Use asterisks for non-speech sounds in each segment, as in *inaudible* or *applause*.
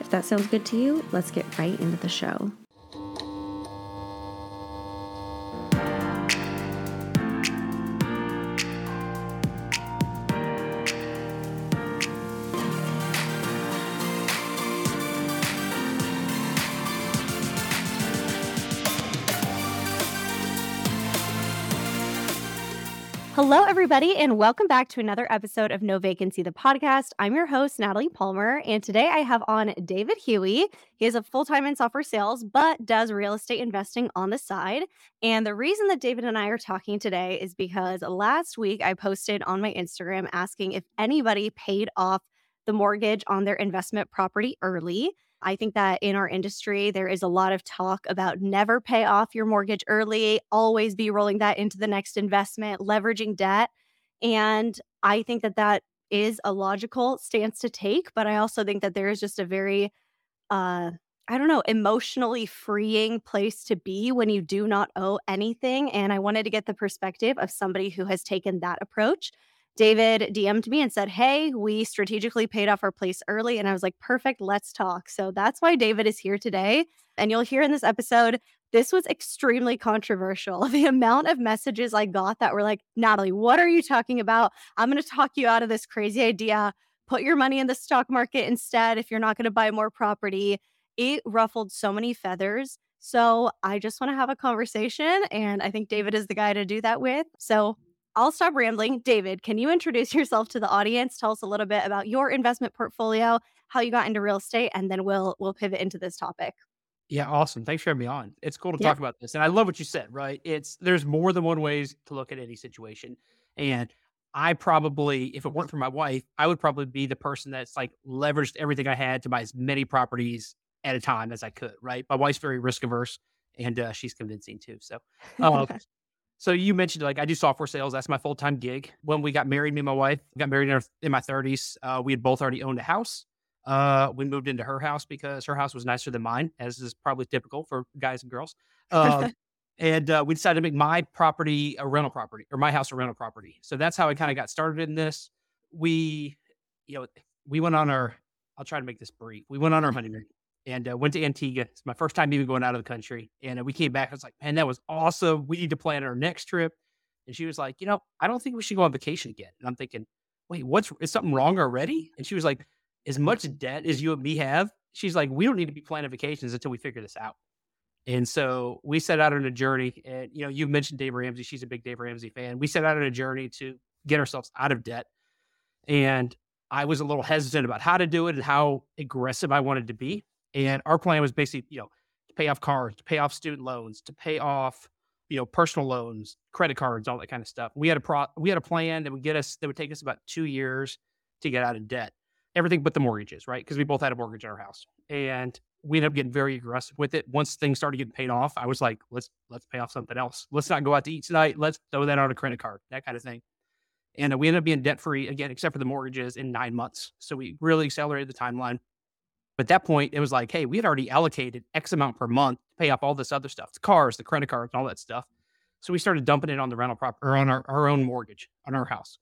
If that sounds good to you, let's get right into the show. Hello, everybody, and welcome back to another episode of No Vacancy, the podcast. I'm your host, Natalie Palmer, and today I have on David Huey. He is a full time in software sales, but does real estate investing on the side. And the reason that David and I are talking today is because last week I posted on my Instagram asking if anybody paid off the mortgage on their investment property early. I think that in our industry, there is a lot of talk about never pay off your mortgage early, always be rolling that into the next investment, leveraging debt. And I think that that is a logical stance to take. But I also think that there is just a very, uh, I don't know, emotionally freeing place to be when you do not owe anything. And I wanted to get the perspective of somebody who has taken that approach. David DM'd me and said, Hey, we strategically paid off our place early. And I was like, Perfect, let's talk. So that's why David is here today. And you'll hear in this episode, this was extremely controversial. *laughs* The amount of messages I got that were like, Natalie, what are you talking about? I'm going to talk you out of this crazy idea. Put your money in the stock market instead if you're not going to buy more property. It ruffled so many feathers. So I just want to have a conversation. And I think David is the guy to do that with. So I'll stop rambling. David, can you introduce *laughs* yourself to the audience? Tell us a little bit about your investment portfolio, how you got into real estate, and then we'll we'll pivot into this topic. Yeah, awesome. Thanks for having me on. It's cool to yeah. talk about this. And I love what you said, right? It's there's more than one ways to look at any situation. And I probably, if it weren't for my wife, I would probably be the person that's like leveraged everything I had to buy as many properties at a time as I could, right? My wife's very risk averse and uh, she's convincing too. So, *laughs* uh, So you mentioned like I do software sales. That's my full time gig. When we got married, me and my wife got married in, our, in my 30s. Uh, we had both already owned a house. Uh, we moved into her house because her house was nicer than mine, as is probably typical for guys and girls. Uh, *laughs* and uh, we decided to make my property a rental property or my house a rental property. So that's how I kind of got started in this. We, you know, we went on our. I'll try to make this brief. We went on our honeymoon and uh, went to Antigua. It's my first time even going out of the country. And uh, we came back. I was like, man, that was awesome. We need to plan our next trip. And she was like, you know, I don't think we should go on vacation again. And I'm thinking, wait, what's is something wrong already? And she was like, as much debt as you and me have, she's like, we don't need to be planning vacations until we figure this out. And so we set out on a journey. And you know, you mentioned Dave Ramsey. She's a big Dave Ramsey fan. We set out on a journey to get ourselves out of debt. And I was a little hesitant about how to do it and how aggressive I wanted to be. And our plan was basically, you know, to pay off cars, to pay off student loans, to pay off, you know, personal loans, credit cards, all that kind of stuff. We had a pro we had a plan that would get us that would take us about two years to get out of debt. Everything but the mortgages, right? Because we both had a mortgage on our house. And we ended up getting very aggressive with it. Once things started getting paid off, I was like, let's let's pay off something else. Let's not go out to eat tonight. Let's throw that on a credit card, that kind of thing. And uh, we ended up being debt free again, except for the mortgages in nine months. So we really accelerated the timeline. But at that point, it was like, hey, we had already allocated X amount per month to pay off all this other stuff, the cars, the credit cards, and all that stuff. So we started dumping it on the rental property or on our, our own mortgage on our house.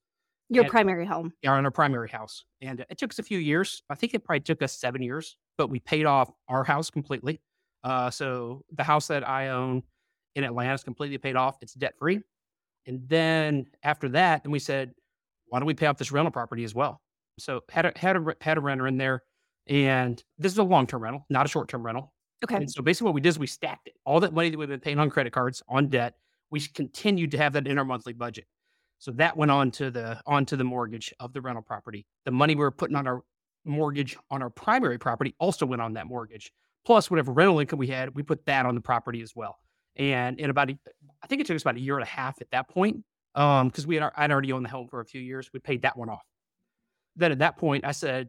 Your and, primary home. Yeah, on our primary house. And it took us a few years. I think it probably took us seven years, but we paid off our house completely. Uh, so the house that I own in Atlanta is completely paid off. It's debt free. And then after that, then we said, why don't we pay off this rental property as well? So had a had a had a renter in there and this is a long term rental, not a short term rental. Okay. And so basically, what we did is we stacked it. All that money that we've been paying on credit cards, on debt, we continued to have that in our monthly budget. So that went on to the onto the mortgage of the rental property. The money we were putting on our mortgage on our primary property also went on that mortgage. Plus, whatever rental income we had, we put that on the property as well. And in about, a, I think it took us about a year and a half at that point, um, because we had I'd already owned the home for a few years. We paid that one off. Then at that point, I said,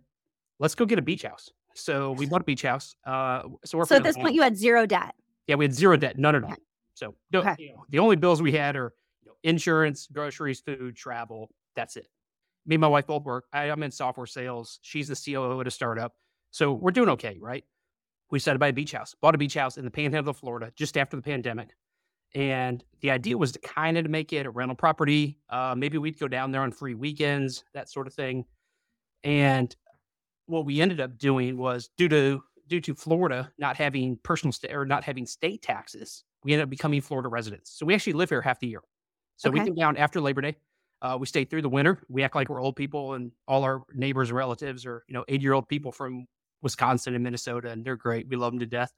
let's go get a beach house. So we bought a beach house. Uh, so we're So at this point, you had zero debt. yeah, we had zero debt, none at all. So no, Okay. you know, the only bills we had are you know, insurance, groceries, food, travel. That's it. Me and my wife both work. I, I'm in software sales. She's the COO at a startup. So we're doing okay, right? We decided to buy a beach house. Bought a beach house in the panhandle of Florida just after the pandemic. And the idea was to kind of make it a rental property. Uh, maybe we'd go down there on free weekends, that sort of thing. And what we ended up doing was due to due to Florida not having personal sta- or not having state taxes, we ended up becoming Florida residents. So we actually live here half the year. So we Okay. came down after Labor Day. Uh, we stayed through the winter. We act like we're old people, and all our neighbors and relatives are you know eighty year old people from Wisconsin and Minnesota, and they're great. We love them to death.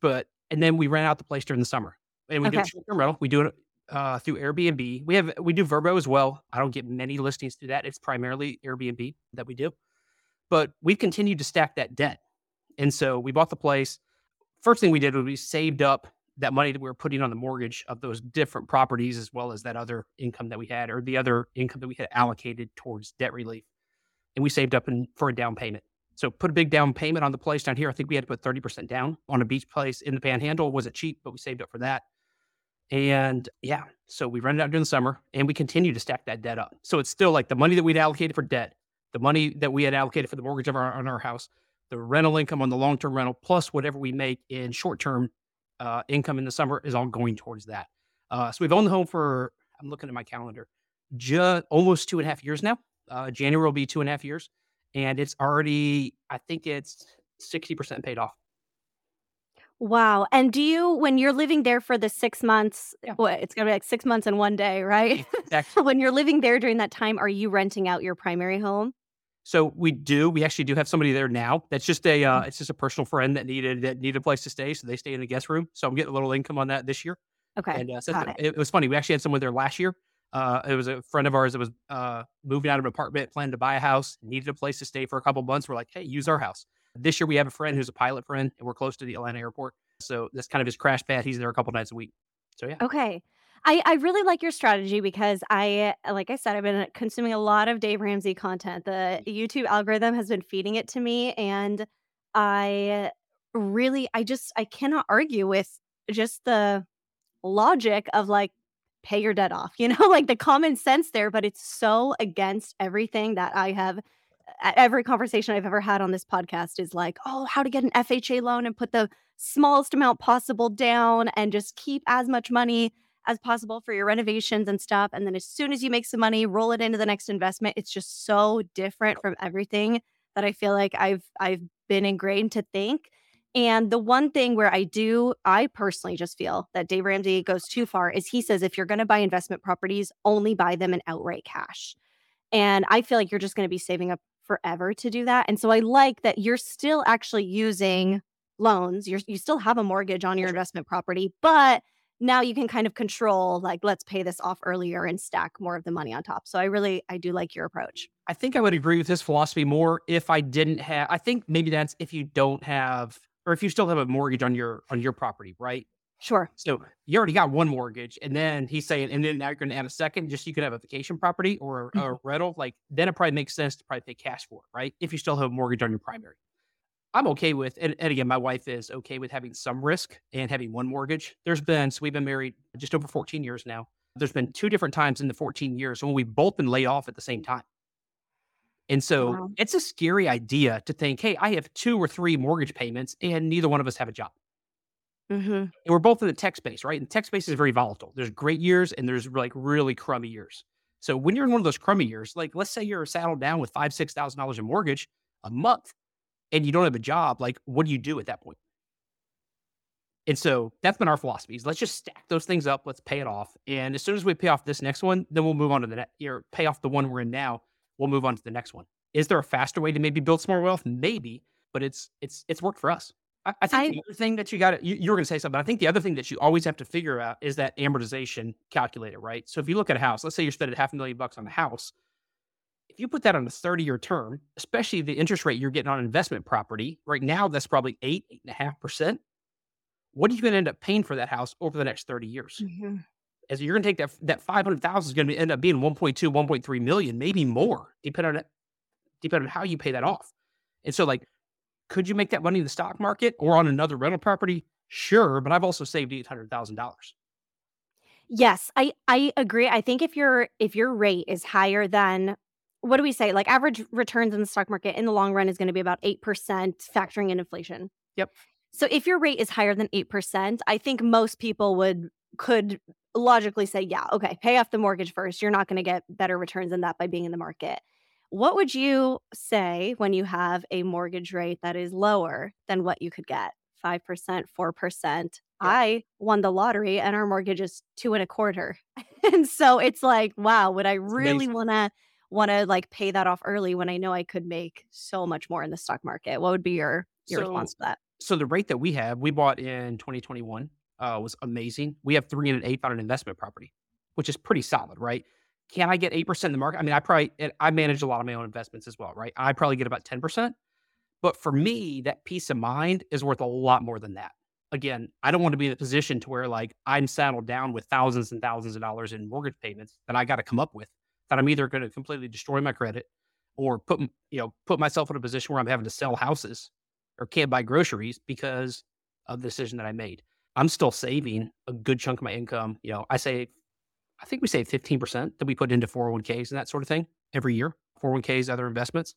But and then we rent out the place during the summer, and we do Okay. it short term rental. We do it uh, through Airbnb. We have we do Vrbo as well. I don't get many listings through that. It's primarily Airbnb that we do, but we've continued to stack that debt, and so we bought the place. First thing we did was we saved up that money that we were putting on the mortgage of those different properties, as well as that other income that we had, or the other income that we had allocated towards debt relief, and we saved up in, for a down payment. So put a big down payment on the place down here. I think we had to put 30% down on a beach place in the panhandle. wasn't cheap, but we saved up for that. And yeah, so we rented out during the summer and we continue to stack that debt up. So it's still like the money that we'd allocated for debt, the money that we had allocated for the mortgage of our, on our house, the rental income on the long term rental, plus whatever we make in short term uh, income in the summer is all going towards that. Uh, so we've owned the home for, I'm looking at my calendar, just almost two and a half years now. Uh, January will be two and a half years. And it's already, I think it's 60% paid off. Wow. And do you, when you're living there for the six months, Yeah. what, it's going to be like six months and one day, right? Exactly. *laughs* when you're living there during that time, are you renting out your primary home? So we do. We actually do have somebody there now. That's just a. Uh, Mm. it's just a personal friend that needed that needed a place to stay, so they stay in the guest room. So I'm getting a little income on that this year. Okay. And uh, so got it. it. it was funny. We actually had someone there last year. Uh, it was a friend of ours that was uh, moving out of an apartment, planning to buy a house, needed a place to stay for a couple months. We're like, hey, use our house. This year we have a friend who's a pilot friend, and we're close to the Atlanta airport. So that's kind of his crash pad. He's there a couple nights a week. So yeah, Okay. I, I really like your strategy because I, like I said, I've been consuming a lot of Dave Ramsey content. The mm. YouTube algorithm has been feeding it to me. And I really, I just, I cannot argue with just the logic of like, pay your debt off, *laughs* you know, like the common sense there, but it's so against everything that I have. Every conversation I've ever had on this podcast is like, oh, how to get an FHA loan and put the smallest amount possible down and just keep as much money as possible for your renovations and stuff. And then as soon as you make some money, roll it into the next investment. It's just so different from everything that I feel like I've I've been ingrained to think. And the one thing where I do, I personally just feel that Dave Ramsey goes too far is he says if you're going to buy investment properties, only buy them in outright cash. And I feel like you're just going to be saving up forever to do that. And so I like that you're still actually using loans. You're you still have a mortgage on your investment property, but now you can kind of control like let's pay this off earlier and stack more of the money on top. So I really I do like your approach. I think I would agree with this philosophy more if I didn't have. I think maybe that's if you don't have, or if you still have a mortgage on your on your property, right? Sure. So you already got one mortgage, and then he's saying, and then now you're going to add a second, just so you could have a vacation property or a, mm-hmm. a rental. Like then it probably makes sense to probably pay cash for it, right? If you still have a mortgage on your primary. I'm okay with, and, and again, my wife is okay with having some risk and having one mortgage. There's been, so we've been married just over 14 years now. There's been two different times in the 14 years when we've both been laid off at the same time. And so Wow. it's a scary idea to think, hey, I have two or three mortgage payments and neither one of us have a job. Mm-hmm. And we're both in the tech space, right? And tech space is very volatile. There's great years and there's like really crummy years. So when you're in one of those crummy years, like let's say you're saddled down with five, six thousand dollars in mortgage a month and you don't have a job, like what do you do at that point? And so that's been our philosophy is let's just stack those things up, let's pay it off. And as soon as we pay off this next one, then we'll move on to the next or pay off the one we're in now, we'll move on to the next one. Is there a faster way to maybe build some more wealth? Maybe, but it's it's it's worked for us. I, I think I- the other thing that you got you, you were going to say something. I think the other thing that you always have to figure out is that amortization calculator, right? So if you look at a house, let's say you're spending half a million bucks on a house. If you put that on a 30 year term, especially the interest rate you're getting on investment property, right now that's probably eight, eight and a half percent. What are you going to end up paying for that house over the next 30 years? Mm-hmm. As you're going to take that that 500,000 is going to end up being 1.2, 1.3 million, maybe more, depending on depending on how you pay that off. And so, like, Could you make that money in the stock market or on another rental property? Sure, but I've also saved eight hundred thousand dollars. Yes, I I agree. I think if your if your rate is higher than what do we say? Like average returns in the stock market in the long run is going to be about 8% factoring in inflation. Yep. So if your rate is higher than 8%, I think most people would could logically say, yeah, okay, pay off the mortgage first. You're not going to get better returns than that by being in the market. What would you say when you have a mortgage rate that is lower than what you could get? 5%, 4%. I won the lottery and our mortgage is two and a quarter. *laughs* and so it's like, wow, would I really want to want to like pay that off early when I know I could make so much more in the stock market? What would be your your So, response to that? so the rate that we have, we bought in 2021, uh, was amazing. We have three and an eighth on an investment property, which is pretty solid, right? Can I get 8% in the market? I mean, I probably, I manage a lot of my own investments as well, right? I probably get about 10%. But for me, that peace of mind is worth a lot more than that. Again, I don't want to be in a position to where like I'm saddled down with thousands and thousands of dollars in mortgage payments that I got to come up with that I'm either going to completely destroy my credit or put, you know, put myself in a position where I'm having to sell houses or can't buy groceries because of the decision that I made. I'm still saving a good chunk of my income. You know, I say, I think we save 15% that we put into 401ks and that sort of thing every year, 401ks, other investments.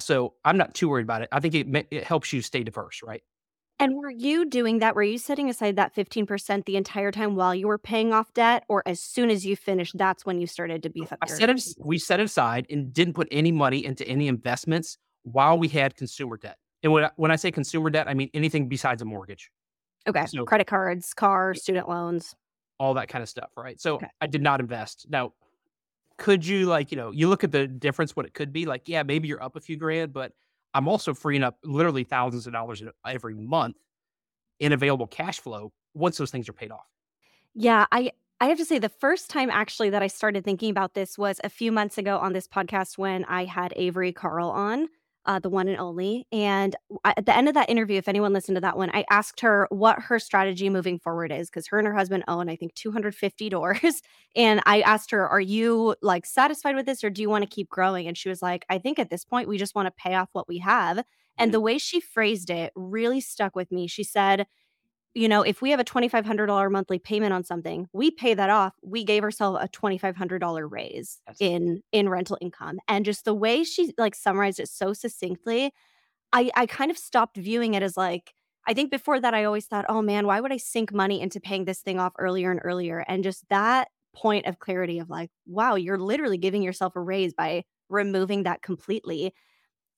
So I'm not too worried about it. I think it, it helps you stay diverse, right? And were you doing that? Were you setting aside that 15% the entire time while you were paying off debt? Or as soon as you finished, that's when you started to beef up I set it, we set it aside and didn't put any money into any investments while we had consumer debt. And when I, when I say consumer debt, I mean anything besides a mortgage, Okay. So- Credit cards, cars, student loans. all that kind of stuff, right? So Okay. I did not invest. Now, could you like, you know, you look at the difference, what it could be like, yeah, maybe you're up a few grand, but I'm also freeing up literally thousands of dollars every month in available cash flow once those things are paid off. Yeah, I I have to say the first time actually that I started thinking about this was a few months ago on this podcast when I had Avery Carl on, uh, the one and only. And at the end of that interview, if anyone listened to that one, I asked her what her strategy moving forward is because her and her husband own, I think, 250 doors. *laughs* And I asked her, "Are you like satisfied with this, or do you want to keep growing?" And she was like, "I think at this point we just want to pay off what we have." And the way she phrased it really stuck with me. She said you know, if we have a $2,500 monthly payment on something, we pay that off. We gave ourselves a $2,500 raise in in rental income. And just the way she like summarized it so succinctly, I I kind of stopped viewing it as like I think before that I always thought, "Oh man, why would I sink money into paying this thing off earlier and earlier?" And just that point of clarity of like, "Wow, you're literally giving yourself a raise by removing that completely."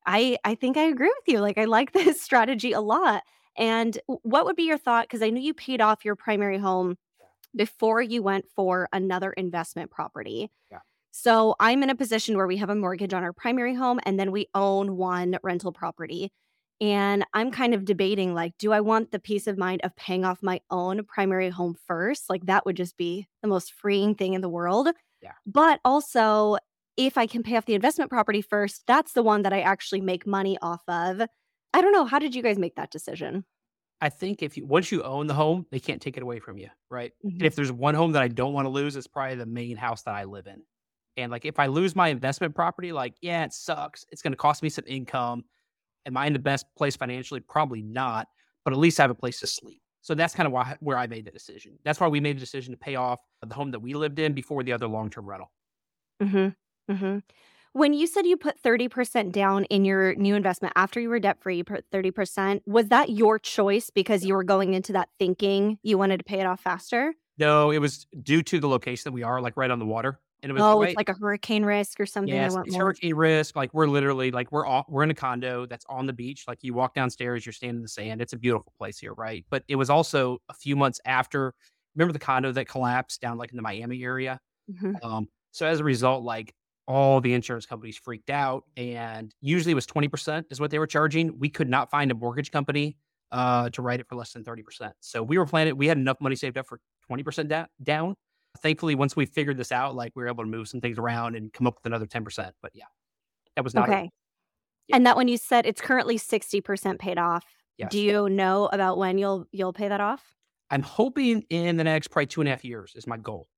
I I think I agree with you. Like I like *laughs* this strategy a lot. And what would be your thought? Because I know you paid off your primary home before you went for another investment property. Yeah. So I'm in a position where we have a mortgage on our primary home and then we own one rental property. And I'm kind of debating like, do I want the peace of mind of paying off my own primary home first? Like, that would just be the most freeing thing in the world. Yeah. But also, if I can pay off the investment property first, that's the one that I actually make money off of. I don't know. How did you guys make that decision? I think if you once you own the home, they can't take it away from you, right? Mhm. And if there's one home that I don't want to lose, it's probably the main house that I live in. And like if I lose my investment property, like yeah, it sucks. It's going to cost me some income. Am I in the best place financially? Probably not, but at least I have a place to sleep. So that's kind of why where I made the decision. That's why we made the decision to pay off the home that we lived in before the other long term rental. Mm-hmm. Mm-hmm. When you said you put 30% down in your new investment after you were debt free, you put 30%, was that your choice because you were going into that thinking you wanted to pay it off faster? No, it was due to the location that we are, like right on the water, and it was Oh, right, it's like a hurricane risk or something. Yes, it's more. hurricane risk. Like we're literally like we're all, we're in a condo that's on the beach. Like you walk downstairs, you're standing in the sand. It's a beautiful place here, right? But it was also a few months after. Remember the condo that collapsed down like in the Miami area? Mhm. Um, so as a result, like all the insurance companies freaked out, and usually it was twenty percent is what they were charging. We could not find a mortgage company uh, to write it for less than thirty percent. So we were planning. We had enough money saved up for twenty percent da- down. Thankfully, once we figured this out, like we were able to move some things around and come up with another ten percent. But yeah, that was not Okay. Yeah. And that one you said it's currently 60% paid off. Yes. Do you know about when you'll you'll pay that off? I'm hoping in the next probably two and a half years is my goal.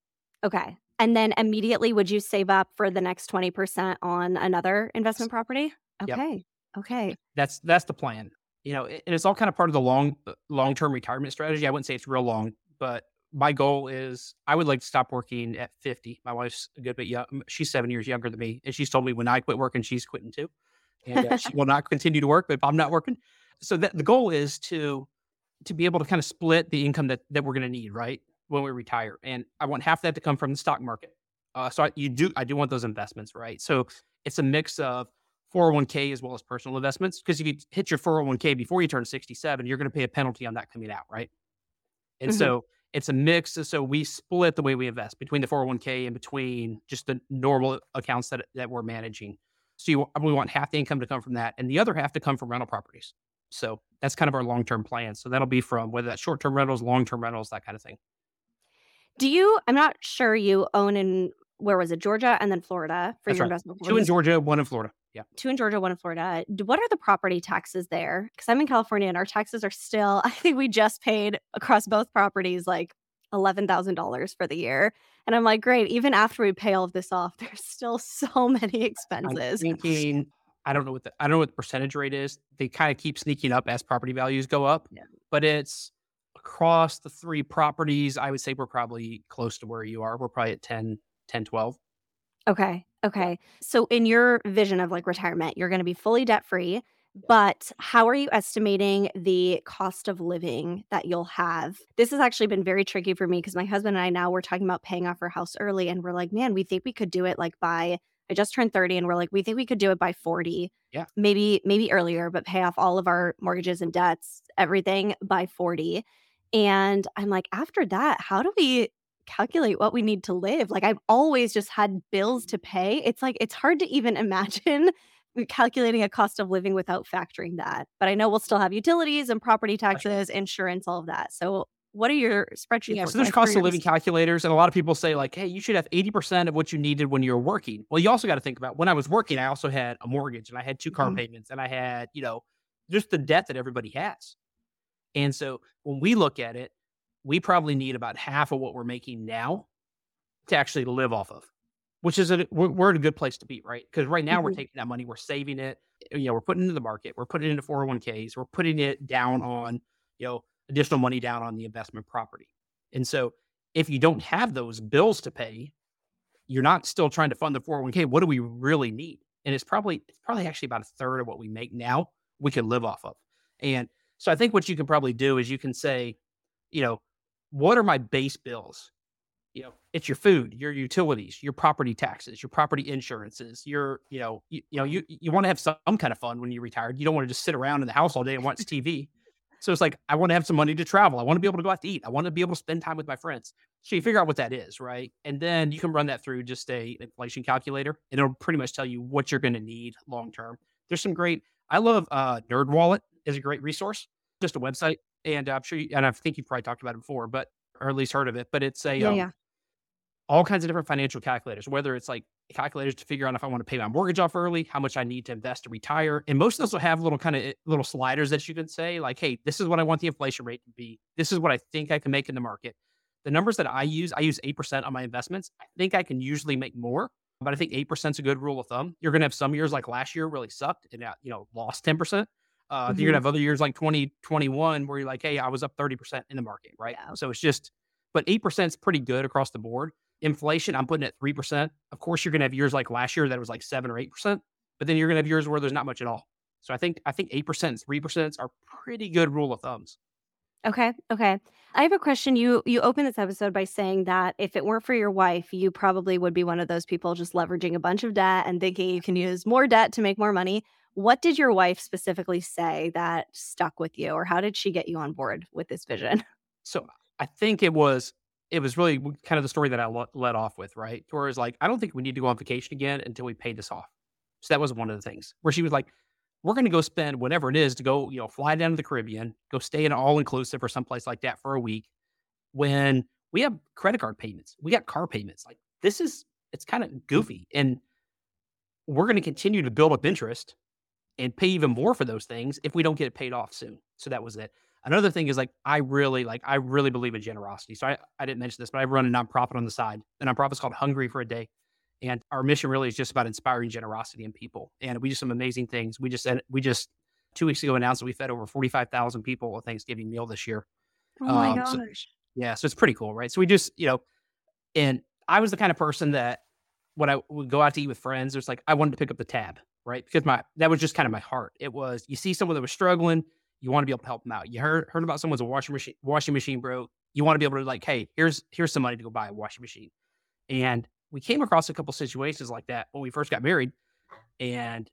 Okay. And then immediately would you save up for the next 20% on another investment property? Yep. Okay. Okay. That's that's the plan. you know, and it's all kind of part of the long uh, long term retirement strategy. I wouldn't say it's real long, but my goal is I would like to stop working at 50. My wife's a good bit young. She's seven years younger than me. And she's told me when I quit working, she's quitting too. And uh, she *laughs* will not continue to work, but if I'm not working. So that the goal is to to be able to kind of split the income that, that we're going to need, right? When we retire. And I want half that to come from the stock market. Uh, so I, you do, I do want those investments, right? So it's a mix of 401k as well as personal investments. Because if you hit your 401k before you turn 67, you're going to pay a penalty on that coming out, right? And mm-hmm. so it's a mix. So we split the way we invest between the 401k and between just the normal accounts that, that we're managing. So you, we want half the income to come from that and the other half to come from rental properties. So that's kind of our long term plan. So that'll be from whether that's short term rentals, long term rentals, that kind of thing. Do you, I'm not sure you own in, where was it, Georgia and then Florida for that's your right. investment? Two in Georgia, one in Florida. Yeah. Two in Georgia, one in Florida. What are the property taxes there? Because I'm in California and our taxes are still, *laughs* I think we just paid across both properties like $11,000 for the year. And I'm like, great, even after we pay all of this off, *laughs* there's still so many expenses. I'm thinking, I don't know what the I don't know what the percentage rate is. They kind of keep sneaking up as property values go up. Yeah. But it's across the three properties, I would say we're probably close to where you are. We're probably at 10, 10, 12. Okay. Okay. So in your vision of like retirement, you're going to be fully debt free, but how are you estimating the cost of living that you'll have? This has actually been very tricky for me because my husband and I now we're talking about paying off our house early and we're like, man, we think we could do it like by I just turned 30 and we're like, we think we could do it by 40. Yeah. Maybe, maybe earlier, but pay off all of our mortgages and debts, everything by 40. And I'm like, after that, how do we calculate what we need to live? Like, I've always just had bills to pay. It's like, it's hard to even *laughs* imagine calculating a cost of living without factoring that. But I know we'll still have utilities and property taxes, insurance, all of that. So what are your spreadsheets? Yeah, so there's cost of living calculators, and a lot of people say like, "Hey, you should have 80% of what you needed when you were working." Well, you also got to think about when I was working, I also had a mortgage, and I had two car mm-hmm. payments, and I had you know just the debt that everybody has. And so when we look at it, we probably need about half of what we're making now to actually live off of, which is a we're, we're in a good place to be, right? Because right now mm-hmm. we're taking that money, we're saving it, you know, we're putting it into the market, we're putting it into 401ks, we're putting it down on you know additional money down on the investment property. And so if you don't have those bills to pay, you're not still trying to fund the 401k. What do we really need? And it's probably it's probably actually about a third of what we make now we can live off of. And so I think what you can probably do is you can say, you know, what are my base bills? You know, it's your food, your utilities, your property taxes, your property insurances, your, you know, you, you know, you you want to have some kind of fun when you're retired. You don't want to just sit around in the house all day and watch TV. So it's like, I want to have some money to travel. I want to be able to go out to eat. I want to be able to spend time with my friends. So you figure out what that is, right? And then you can run that through just a inflation calculator, and it'll pretty much tell you what you're going to need long term. There's some great. I love uh, NerdWallet is a great resource, just a website, and I'm sure, you, and I think you've probably talked about it before, but or at least heard of it. But it's a yeah, um, yeah all kinds of different financial calculators, whether it's like calculators to figure out if I want to pay my mortgage off early, how much I need to invest to retire. And most of those will have little kind of eh, little sliders that you can say, like, hey, this is what I want the inflation rate to be. This is what I think I can make in the market. The numbers that I use, I use 8% on my investments. I think I can usually make more, but I think 8% is a good rule of thumb. You're going to have some years like last year really sucked and, you know, lost 10%. Uh, mm-hmm. You're going to have other years like 2021 where you're like, hey, I was up 30% in the market, right? Yeah. So it's just, but 8% is pretty good across the board inflation, I'm putting at 3%. Of course, you're going to have years like last year that was like 7 or 8%, but then you're going to have years where there's not much at all. So I think I think 8% and 3% are pretty good rule of thumbs. Okay. Okay. I have a question. You you open this episode by saying that if it weren't for your wife, you probably would be one of those people just leveraging a bunch of debt and thinking you can use more debt to make more money. What did your wife specifically say that stuck with you or how did she get you on board with this vision? So I think it was it was really kind of the story that I let off with, right? Where it's like, I don't think we need to go on vacation again until we pay this off. So that was one of the things where she was like, we're going to go spend whatever it is to go, you know, fly down to the Caribbean, go stay in all inclusive or someplace like that for a week when we have credit card payments, we got car payments. Like this is, it's kind of goofy. And we're going to continue to build up interest and pay even more for those things if we don't get it paid off soon. So that was it. Another thing is like I really like I really believe in generosity. So I, I didn't mention this, but I run a nonprofit on the side. The nonprofit is called Hungry for a Day. And our mission really is just about inspiring generosity in people. And we do some amazing things. We just we just two weeks ago announced that we fed over 45,000 people a Thanksgiving meal this year. Oh my Um, gosh. so yeah, so it's pretty cool, right? So we just, you know, and I was the kind of person that when I would go out to eat with friends, it was like I wanted to pick up the tab, right? Because my that was just kind of my heart. It was you see someone that was struggling, you want to be able to help them out. You heard heard about someone's washing machine washing machine broke. You want to be able to like, hey, here's here's some money to go buy a washing machine. And we came across a couple situations like that when we first got married, and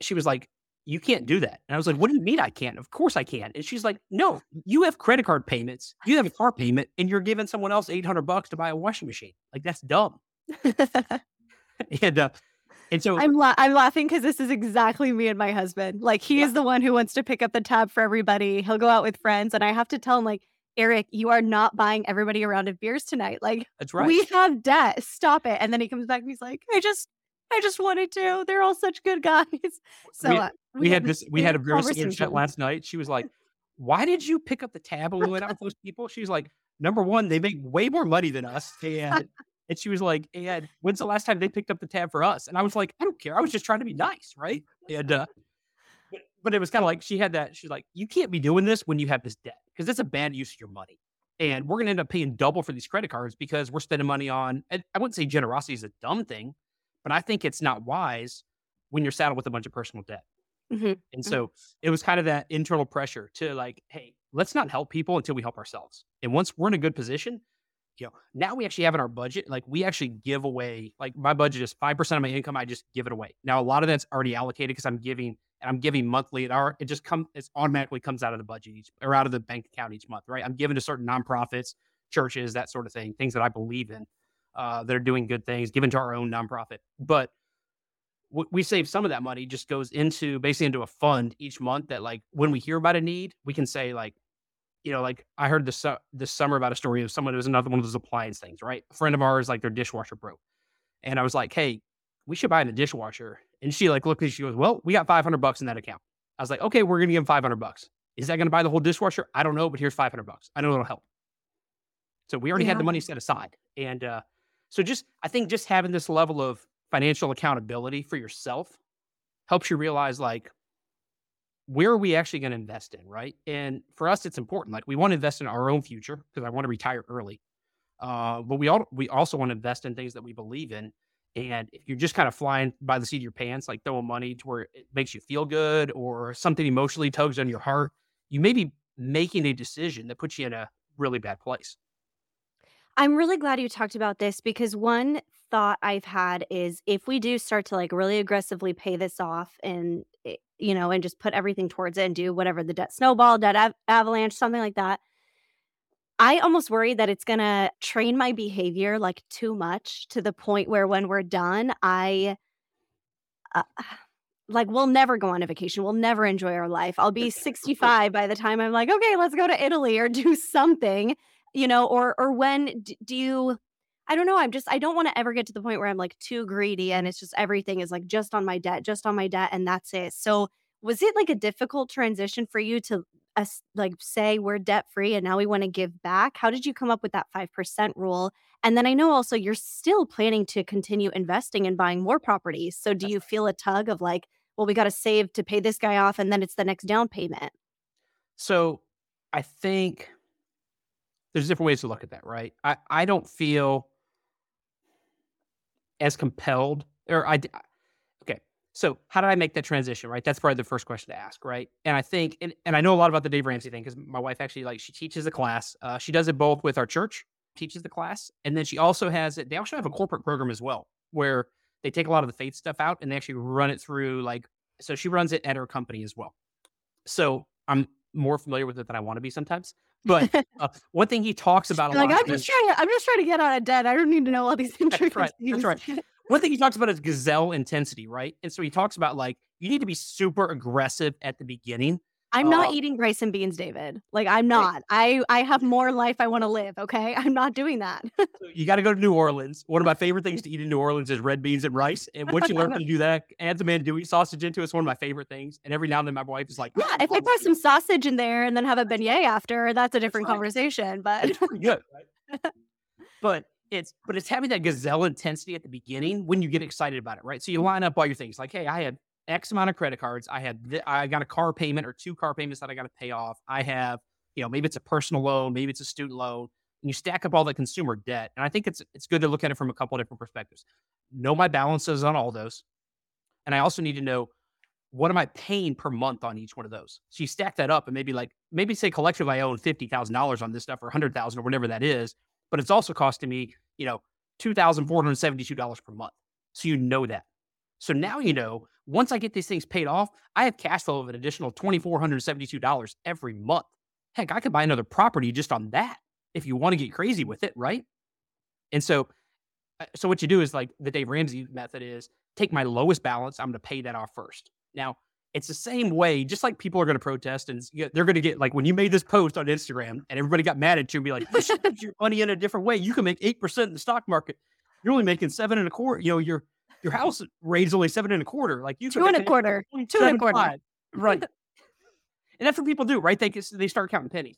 she was like, "You can't do that." And I was like, "What do you mean I can't? Of course I can." And she's like, "No, you have credit card payments, you have a car payment, and you're giving someone else eight hundred bucks to buy a washing machine. Like that's dumb." *laughs* and uh, and so I'm la- I'm laughing because this is exactly me and my husband. Like he Yeah. is the one who wants to pick up the tab for everybody. He'll go out with friends, and I have to tell him like, Eric, you are not buying everybody a round of beers tonight. Like that's right. we have debt. Stop it. And then he comes back and he's like, I just I just wanted to. They're all such good guys. *laughs* So We- uh, we had this we had a very similar chat last night. She was like, "Why did you pick up the tab when we went out with those people?" She's like, "Number one, they make way more money than us." *laughs* And and she was like, "And when's the last time they picked up the tab for us?" And I was like, "I don't care. I was just trying to be nice, right?" And uh but, but it was kind of like she had that. She's like, "You can't be doing this when you have this debt because it's a bad use of your money." And we're gonna end up paying double for these credit cards because we're spending money on. And I wouldn't say generosity is a dumb thing, but I think it's not wise when you're saddled with a bunch of personal debt. Mhm. And Mhm. so it was kind of that internal pressure to like, hey, let's not help people until we help ourselves. And once we're in a good position, you know, now we actually have in our budget, like we actually give away, like my budget is 5% of my income. I just give it away. Now, a lot of that's already allocated because I'm giving and I'm giving monthly. It, are, it just comes, it automatically comes out of the budget each or out of the bank account each month, right? I'm giving to certain nonprofits, churches, that sort of thing, things that I believe in uh, that are doing good things, given to our own nonprofit. But we save some of that money just goes into basically into a fund each month that like when we hear about a need we can say like you know like i heard this this summer about a story of someone who was another one of those appliance things right? A friend of ours like their dishwasher broke. And i was like hey we should buy a dishwasher. And she like looked at me, she goes well we got 500 bucks in that account. I was like okay we're gonna give him 500 bucks. Is that gonna buy the whole dishwasher? I don't know but here's 500 bucks. I know it'll help. So we already had the money set aside. And uh so just i think just having this level of financial accountability for yourself helps you realize like where are we actually going to invest in right? And for us it's important like we want to invest in our own future because i want to retire early uh, but we all we also want to invest in things that we believe in and if you're just kind of flying by the seat of your pants like throwing money to where it makes you feel good or something emotionally tugs on your heart you may be making a decision that puts you in a really bad place. I'm really glad you talked about this because one thought I've had is if we do start to like really aggressively pay this off and eh, you know and just put everything towards it and do whatever the debt snowball, debt av- avalanche, something like that. I almost worry that it's going to train my behavior like too much to the point where when we're done, I uh, *sighs* like we'll never go on a vacation. We'll never enjoy our life. I'll be *laughs* 65 by the time I'm like, okay, let's go to Italy or do something, you know, or or when do you I don't know, I'm just I don't want to ever get to the point where I'm like too greedy and it's just everything is like just on my debt, just on my debt and that's it. So, was it like a difficult transition for you to us like say we're debt free and now we want to give back? How did you come up with that 5% rule? And then I know also you're still planning to continue investing and buying more properties. So do you feel a tug of like, well, we got to save to pay this guy off and then it's the next down payment? So I think there's different ways to look at that, right? I, I don't feel as compelled, or I okay. So how did I make that transition, right? That's probably the first question to ask, right? And I think, and, and I know a lot about the Dave Ramsey thing because my wife actually like she teaches a class. Uh, she does it both with our church, teaches the class, and then she also has it. They also have a corporate program as well where they take a lot of the faith stuff out and they actually run it through like. So she runs it at her company as well. So I'm more familiar with it than I want to be sometimes. But *laughs* uh, one thing he talks about a like, lot I'm is just trying to, I'm just trying to get out of debt. I don't need to know all these *laughs* That's right. That's right. one thing he talks about is gazelle intensity, right? And so he talks about like you need to be super aggressive at the beginning. I'm not Uh, eating rice and beans, David. Like I'm not. I I have more life I want to live. Okay, *laughs* I'm not doing that. So you got to go to New Orleans. One of my favorite things *laughs* to eat in New Orleans is red beans and rice. And once you learn how *laughs* to do that, add some andouille sausage into it. It's one of my favorite things. And every now and then my wife is like, yeah, if I throw some sausage in there and then have a beignet after, that's a different right. conversation. But it's good, right? but it's but it's having that gazelle intensity at the beginning when you get excited about it, right? So you line up all your things like, hey, I have X amount of credit cards. I had th- I got a car payment or two car payments that I got to pay off. I have, you know, maybe it's a personal loan, maybe it's a student loan, and you stack up all the consumer debt. And I think it's it's good to look at it from a couple different perspectives. Know my balances on all those, and I also need to know what am I paying per month on each one of those. So you stack that up, and maybe like maybe say collectively I own fifty thousand dollars on this stuff or hundred thousand or whatever that is, but it's also costing me, you know, two thousand four hundred seventy two dollars per month. So you know that. So now you know, once I get these things paid off, I have cash flow of an additional $2,472 every month. Heck, I could buy another property just on that if you want to get crazy with it, right? And so, uh, so what you do is like the Dave Ramsey method is take my lowest balance, I'm going to pay that off first. Now, it's the same way, just like people are going to protest and they're going to get like when you made this post on Instagram and everybody got mad at you and be like, you should put your money in a different way. You can make 8% in the stock market. You're only making seven and a quarter. You know, you're your house rate's only seven and a quarter. Like you two and a quarter, two and a quarter, right? *laughs* and that's what people do, right? They they start counting pennies.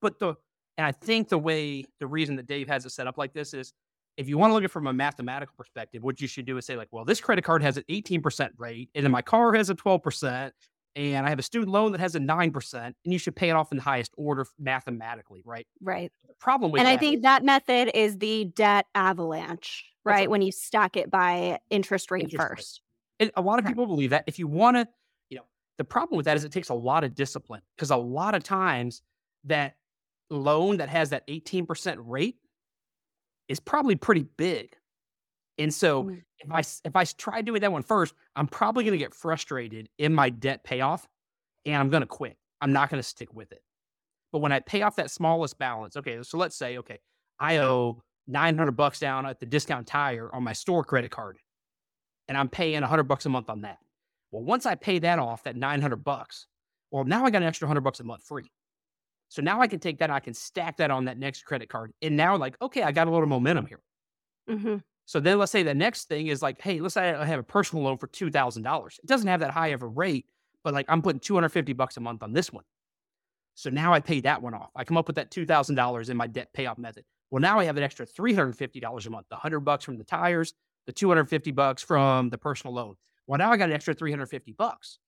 But the and I think the way the reason that Dave has it set up like this is if you want to look at it from a mathematical perspective, what you should do is say, like, well, this credit card has an 18% rate, and then my car has a 12%, and I have a student loan that has a 9%, and you should pay it off in the highest order mathematically, right? Right. The problem with And I think that method is the debt avalanche right? When you stack it by interest rate interest first. Rate. a lot of people believe that. If you want to, you know, the problem with that is it takes a lot of discipline because a lot of times that loan that has that 18% rate is probably pretty big. And so mm-hmm. if I if I try doing that one first, I'm probably going to get frustrated in my debt payoff and I'm going to quit. I'm not going to stick with it. But when I pay off that smallest balance, okay, so let's say okay, I owe 900 bucks down at the discount tire on my store credit card and I'm paying 100 bucks a month on that. Well, once I pay that off, that 900 bucks, well, now I got an extra 100 bucks a month free. So now I can take that, I can stack that on that next credit card. And now, like, okay, I got a little momentum here. Mm-hmm. So then let's say the next thing is like, hey, let's say I have a personal loan for $2,000. It doesn't have that high of a rate, but like I'm putting 250 bucks a month on this one. So now I pay that one off. I come up with that $2,000 in my debt payoff method. Well, now I have an extra $350 a month, the 100 bucks from the tires, the 250 bucks from the personal loan. Well, now I got an extra 350 bucks.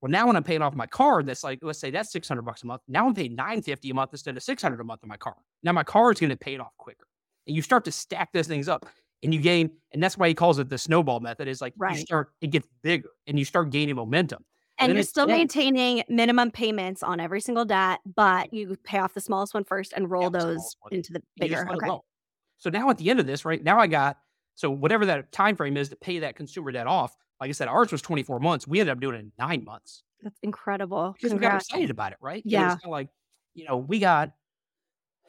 Well, now when I'm paying off my car, that's like, let's say that's 600 bucks a month. Now I'm paying 950 a month instead of 600 a month on my car. Now my car is going to pay it off quicker. And you start to stack those things up and you gain, and that's why he calls it the snowball method is like, right. you start, it gets bigger and you start gaining momentum. And, you're still maintaining minimum payments on every single debt, but you pay off the smallest one first and roll yeah, those into the bigger. Okay. So now at the end of this, right now I got so whatever that time frame is to pay that consumer debt off. Like I said, ours was 24 months. We ended up doing it in nine months. That's incredible. Because Congrats. we got excited about it, right? Yeah. It like, you know, we got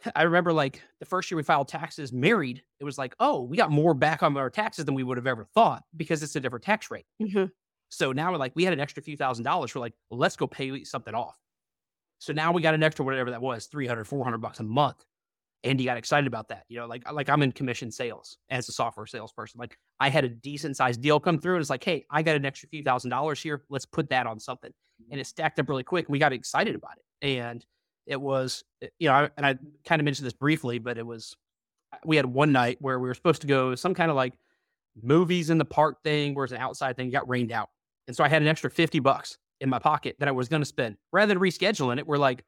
*sighs* I remember like the first year we filed taxes married, it was like, oh, we got more back on our taxes than we would have ever thought because it's a different tax rate. Mm-hmm. So now we're like, we had an extra few thousand dollars. We're like, let's go pay something off. So now we got an extra, whatever that was, 300, 400 bucks a month. And he got excited about that. You know, like, like I'm in commission sales as a software salesperson. Like I had a decent sized deal come through and it's like, hey, I got an extra few thousand dollars here. Let's put that on something. And it stacked up really quick. We got excited about it. And it was, eh, you know, and I kind of mentioned this briefly, but it was, we had one night where we were supposed to go some kind of like movies in the park thing where it's an outside thing, got rained out. And so I had an extra 50 bucks in my pocket that I was going to spend. Rather than rescheduling it, we're like,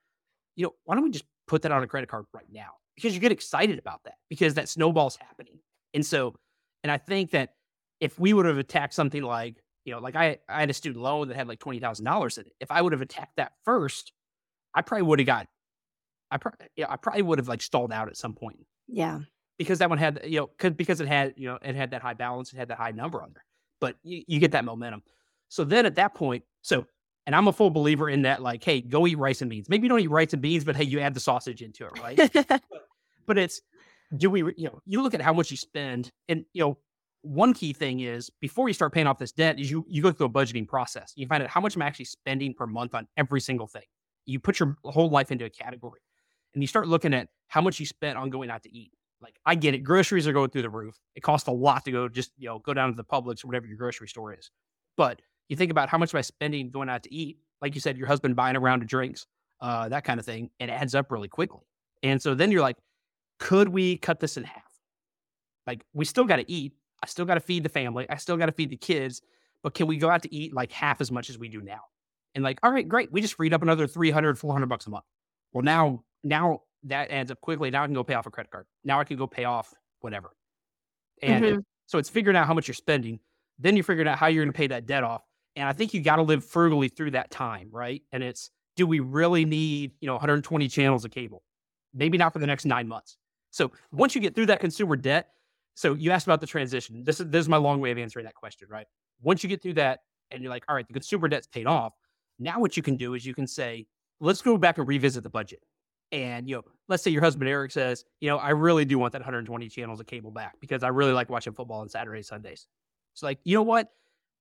you know, why don't we just put that on a credit card right now? Because you get excited about that because that snowball's happening. And so, and I think that if we would have attacked something like, you know, like I, I had a student loan that had like $20,000 in it. If I would have attacked that first, I probably would have got, I, pro- yeah, I probably would have like stalled out at some point. Yeah. Because that one had, you know, cause, because it had, you know, it had that high balance, it had that high number on there. But you, you get that momentum. So then at that point, so and I'm a full believer in that, like, hey, go eat rice and beans. Maybe you don't eat rice and beans, but hey, you add the sausage into it, right? *laughs* but, but it's do we, you know, you look at how much you spend, and you know, one key thing is before you start paying off this debt, is you you go through a budgeting process. You find out how much I'm actually spending per month on every single thing. You put your whole life into a category, and you start looking at how much you spent on going out to eat. Like I get it, groceries are going through the roof. It costs a lot to go just you know go down to the Publix or whatever your grocery store is, but you think about how much am I spending going out to eat? Like you said, your husband buying a round of drinks, uh, that kind of thing, and it adds up really quickly. And so then you're like, could we cut this in half? Like we still got to eat. I still got to feed the family. I still got to feed the kids. but can we go out to eat like half as much as we do now? And like, all right, great. We just freed up another 300, 400 bucks a month. Well, now, now that adds up quickly. Now I can go pay off a credit card. Now I can go pay off whatever. And mm-hmm. it, so it's figuring out how much you're spending. Then you're figuring out how you're going to pay that debt off. And I think you got to live frugally through that time, right? And it's, do we really need, you know, 120 channels of cable? Maybe not for the next nine months. So once you get through that consumer debt, so you asked about the transition. This is this is my long way of answering that question, right? Once you get through that and you're like, all right, the consumer debt's paid off. Now what you can do is you can say, let's go back and revisit the budget. And you know, let's say your husband Eric says, you know, I really do want that 120 channels of cable back because I really like watching football on Saturdays, Sundays. It's like, you know what?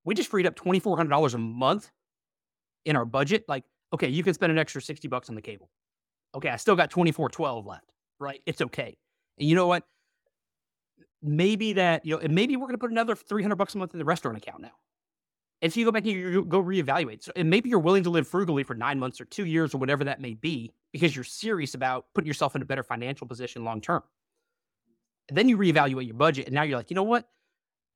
We just freed up $2,400 a month in our budget. Like, okay, you can spend an extra 60 bucks on the cable. Okay, I still got 2412 left, right? It's okay. And you know what? Maybe that, you know, and maybe we're going to put another 300 bucks a month in the restaurant account now. And so you go back and you go reevaluate. So, and maybe you're willing to live frugally for nine months or two years or whatever that may be because you're serious about putting yourself in a better financial position long term. Then you reevaluate your budget. And now you're like, you know what?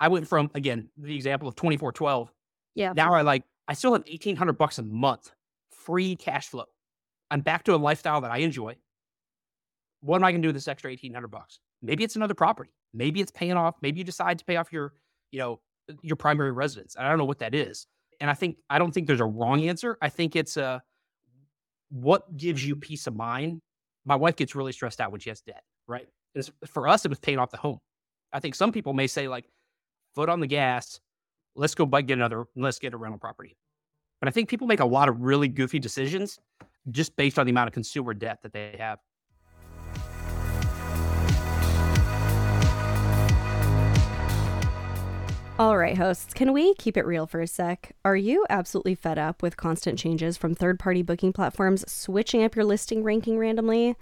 I went from, again, the example of 2412. Yeah. Now I like, I still have 1800 bucks a month free cash flow. I'm back to a lifestyle that I enjoy. What am I going to do with this extra 1800 bucks? Maybe it's another property. Maybe it's paying off. Maybe you decide to pay off your, you know, your primary residence. I don't know what that is. And I think I don't think there's a wrong answer. I think it's a uh, what gives you peace of mind. My wife gets really stressed out when she has debt, right? It's, for us, it was paying off the home. I think some people may say like, foot on the gas, let's go buy get another, let's get a rental property. But I think people make a lot of really goofy decisions just based on the amount of consumer debt that they have. All right, hosts, can we keep it real for a sec? Are you absolutely fed up with constant changes from third party booking platforms switching up your listing ranking randomly?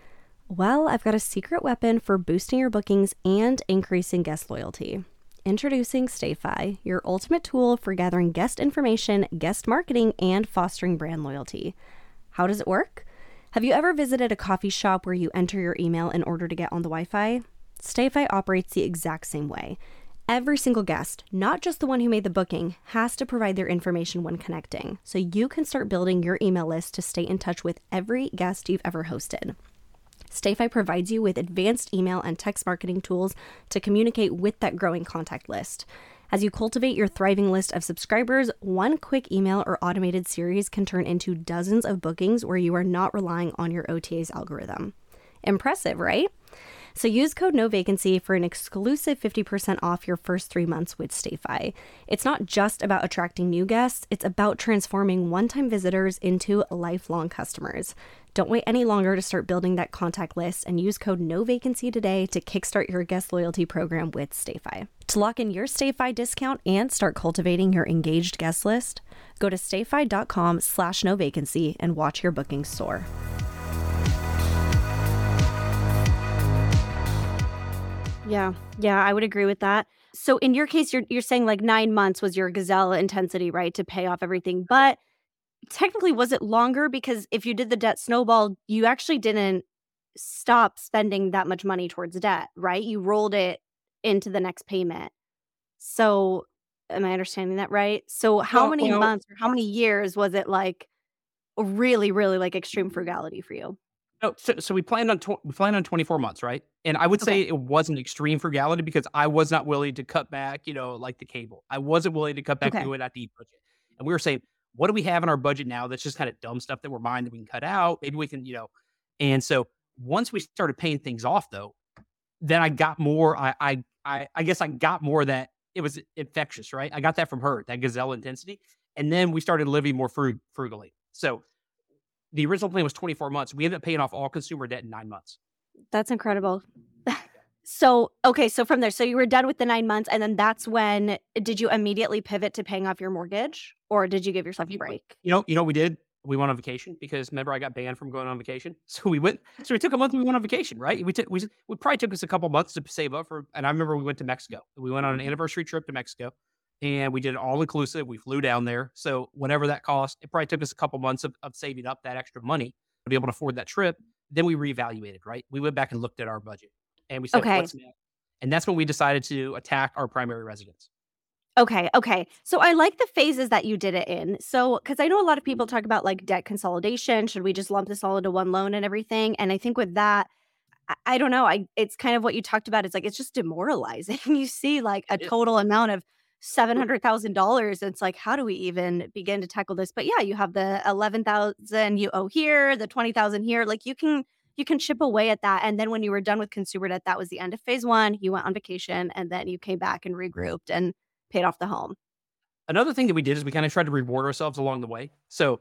Well, I've got a secret weapon for boosting your bookings and increasing guest loyalty. Introducing StayFi, your ultimate tool for gathering guest information, guest marketing, and fostering brand loyalty. How does it work? Have you ever visited a coffee shop where you enter your email in order to get on the Wi Fi? StayFi operates the exact same way. Every single guest, not just the one who made the booking, has to provide their information when connecting, so you can start building your email list to stay in touch with every guest you've ever hosted. StayFi provides you with advanced email and text marketing tools to communicate with that growing contact list. As you cultivate your thriving list of subscribers, one quick email or automated series can turn into dozens of bookings where you are not relying on your OTA's algorithm. Impressive, right? So use code NOVACANCY for an exclusive 50% off your first 3 months with StayFi. It's not just about attracting new guests, it's about transforming one-time visitors into lifelong customers. Don't wait any longer to start building that contact list and use code NOVACANCY today to kickstart your guest loyalty program with StayFi. To lock in your StayFi discount and start cultivating your engaged guest list, go to stayfi.com slash no vacancy and watch your bookings soar. Yeah, yeah, I would agree with that. So in your case, you're you're saying like nine months was your gazelle intensity, right, to pay off everything. But technically, was it longer? Because if you did the debt snowball, you actually didn't stop spending that much money towards debt, right? You rolled it into the next payment. So am I understanding that right? So how many months or how many years was it like really, really like extreme frugality for you? No, so, so we planned on tw- we planned on 24 months, right? And I would say okay. it wasn't extreme frugality because I was not willing to cut back, you know, like the cable. I wasn't willing to cut back okay. doing that deep budget. And we were saying, what do we have in our budget now that's just kind of dumb stuff that we're buying that we can cut out? Maybe we can, you know. And so once we started paying things off, though, then I got more. I I I, I guess I got more that it was infectious, right? I got that from her, that gazelle intensity, and then we started living more frug- frugally. So the original plan was 24 months. We ended up paying off all consumer debt in nine months. That's incredible. *laughs* so, okay. So from there, so you were done with the nine months. And then that's when, did you immediately pivot to paying off your mortgage or did you give yourself a break? You know, you know, we did. We went on vacation because remember I got banned from going on vacation. *laughs* So we went, so we took a month and we went on vacation, right? We took, we, we probably took us a couple months to save up for, and I remember we went to Mexico. We went on an mm-hmm. anniversary trip to Mexico and we did all inclusive. We flew down there. So whatever that cost, it probably took us a couple months of, of saving up that extra money to be able to afford that trip. Then we reevaluated, right? We went back and looked at our budget and we said, okay. what's next? And that's when we decided to attack our primary residence. Okay, okay. So I like the phases that you did it in. So, because I know a lot of people mm-hmm. talk about like debt consolidation. Should we just lump this all into one loan and everything? And I think with that, I, I don't know. I it's kind of what you talked about. It's like it's just demoralizing. *laughs* you see like a total amount of seven hundred thousand dollars. It's like how do we even begin to tackle this? But yeah, you have the eleven thousand you owe here, the twenty thousand here. Like you can you can chip away at that. And then when you were done with consumer debt, that was the end of phase one. You went on vacation, and then you came back and regrouped and paid off the home. Another thing that we did is we kind of tried to reward ourselves along the way. So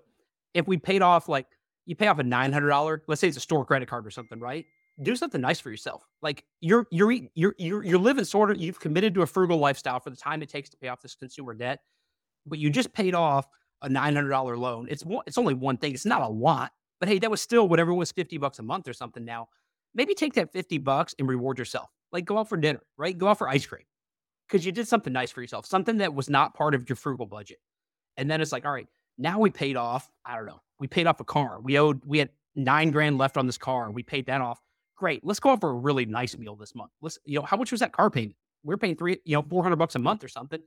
if we paid off like you pay off a nine hundred dollar, let's say it's a store credit card or something, right? Do something nice for yourself. Like you're you're you're you're you're living sort of you've committed to a frugal lifestyle for the time it takes to pay off this consumer debt, but you just paid off a nine hundred dollar loan. It's one, it's only one thing. It's not a lot, but hey, that was still whatever was fifty bucks a month or something. Now maybe take that fifty bucks and reward yourself. Like go out for dinner, right? Go out for ice cream because you did something nice for yourself, something that was not part of your frugal budget. And then it's like, all right, now we paid off, I don't know, we paid off a car. We owed, we had nine grand left on this car and we paid that off. Great. Let's go out for a really nice meal this month. Let's, you know, how much was that car payment? We're paying three, you know, 400 bucks a month or something.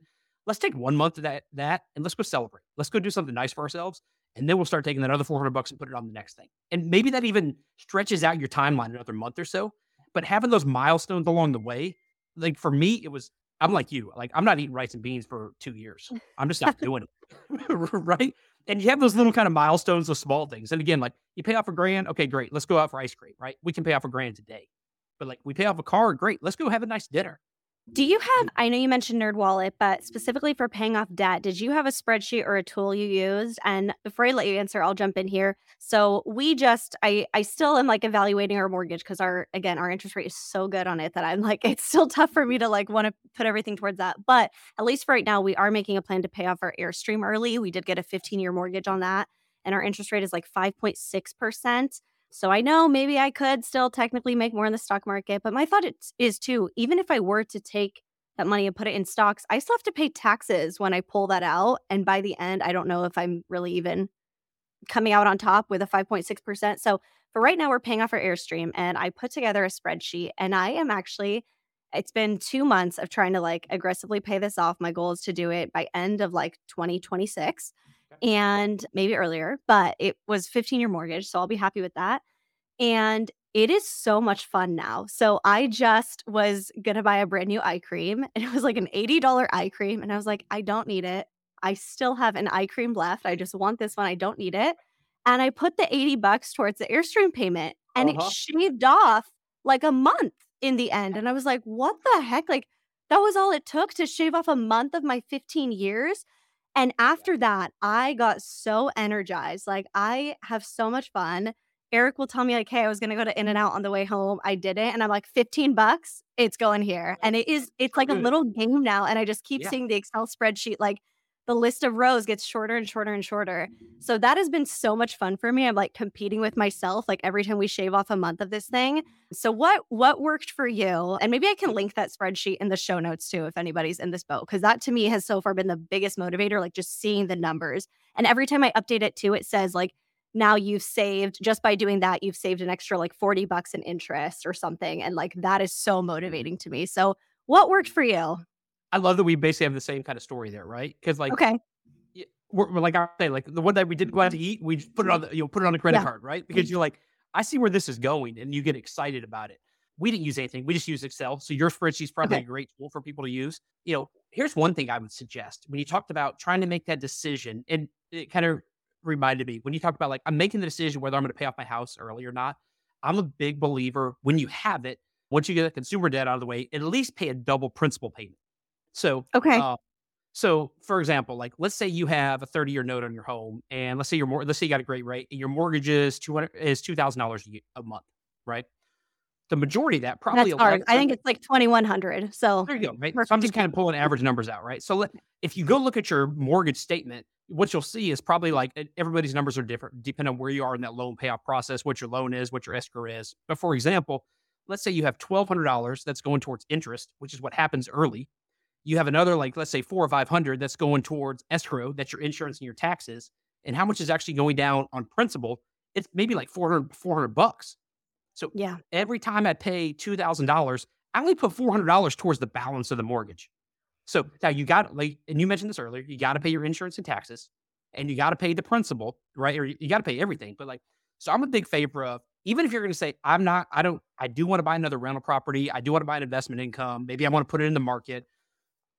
Let's take one month of that, that and let's go celebrate. Let's go do something nice for ourselves. And then we'll start taking that other 400 bucks and put it on the next thing. And maybe that even stretches out your timeline another month or so. But having those milestones along the way, like for me, it was I'm like you. Like I'm not eating rice and beans for two years. *laughs* I'm just not doing it. *laughs* right. And you have those little kind of milestones, those small things. And again, like you pay off a grand. Okay, great. Let's go out for ice cream. Right. We can pay off a grand today. But like we pay off a car. Great. Let's go have a nice dinner. Do you have mm. I know you mentioned Nerd Wallet, but specifically for paying off debt, did you have a spreadsheet or a tool you used? And before I let you answer, I'll jump in here. So we just I I still am like evaluating our mortgage because our again, our interest rate is so good on it that I'm like *laughs* it's still tough for me to like want to put everything towards that. But at least for right now, we are making a plan to pay off our Airstream early. We did get a 15-year mortgage on that, and our interest rate is like 5.6%. So I know maybe I could still technically make more in the stock market, but my thought is too, even if I were to take that money and put it in stocks, I still have to pay taxes when I pull that out. And by the end, I don't know if I'm really even coming out on top with a 5.6%. So for right now, we're paying off our Airstream and I put together a spreadsheet and I am actually, it's been two months of trying to like aggressively pay this off. My goal is to do it by end of like 2026 and maybe earlier, but it was 15 year mortgage. So I'll be happy with that. And it is so much fun now. So I just was going to buy a brand new eye cream *laughs* and it was like an $80 eye cream. And I was like, I don't need it. I still have an eye cream left. I just want this one. I don't need it. And I put the 80 bucks towards the Airstream payment and Uh-huh. it shaved off like a month in the end. And I was like, what the heck? Like, that was all it took to shave off a month of my 15 years. And after that, I got so energized. Like, I have so much fun. Eric will tell me, like, hey, I was gonna go to In and Out on the way home. I didn't. And I'm like, 15 bucks, it's going here. Oh, and it is, it's like a little game now. And I just keep Yeah. seeing the Excel spreadsheet, like the list of rows gets shorter and shorter and shorter. So that has been so much fun for me. I'm like competing with myself, like every time we shave off a month of this thing. So what what worked for you? And maybe I can link that spreadsheet in the show notes too, if anybody's in this boat, because that to me has so far been the biggest motivator, like just seeing the numbers. And every time I update it too, it says like now you've saved just by doing that, you've saved an extra like 40 bucks in interest or something. And like that is so motivating to me. So what worked for you? I love that we basically have the same kind of story there, right? Because like Okay. we're, we're like I say, like the one that we didn't go out to eat, we put it on the you know put it on the credit Yeah. card, right? Because you're like, I see where this is going, and you get excited about it. We didn't use anything; we just used Excel. So your spreadsheet's probably Okay. a great tool for people to use. You know, here's one thing I would suggest when you talked about trying to make that decision, and it kind of reminded me when you talked about like I'm making the decision whether I'm going to pay off my house early or not. I'm a big believer when you have it, once you get the consumer debt out of the way, at least pay a double principal payment. So Okay. uh, so, for example, like let's say you have a 30 year note on your home, and let's say your mor- let's say you got a great rate, and your mortgage is 200 is two thousand dollars a month, right? The majority of that probably That's hard. I think it's like 2100. So there you go, right? Perfect. So I'm just kind of pulling average numbers out, right? So let, if you go look at your mortgage statement, what you'll see is probably like everybody's numbers are different depending on where you are in that loan payoff process, what your loan is, what your escrow is. But for example, let's say you have twelve hundred dollars that's going towards interest, which is what happens early. You have another like let's say four or five hundred that's going towards escrow, that's your insurance and your taxes. And how much is actually going down on principal? It's maybe like 400, 400 bucks. So yeah. every time I pay two thousand dollars, I only put four hundred dollars towards the balance of the mortgage. So now you got like, and you mentioned this earlier, you got to pay your insurance and taxes, and you got to pay the principal, right? Or you got to pay everything. But like, so I'm a big favor of even if you're going to say, I'm not, I don't, I do want to buy another rental property, I do want to buy an investment income, maybe I want to put it in the market.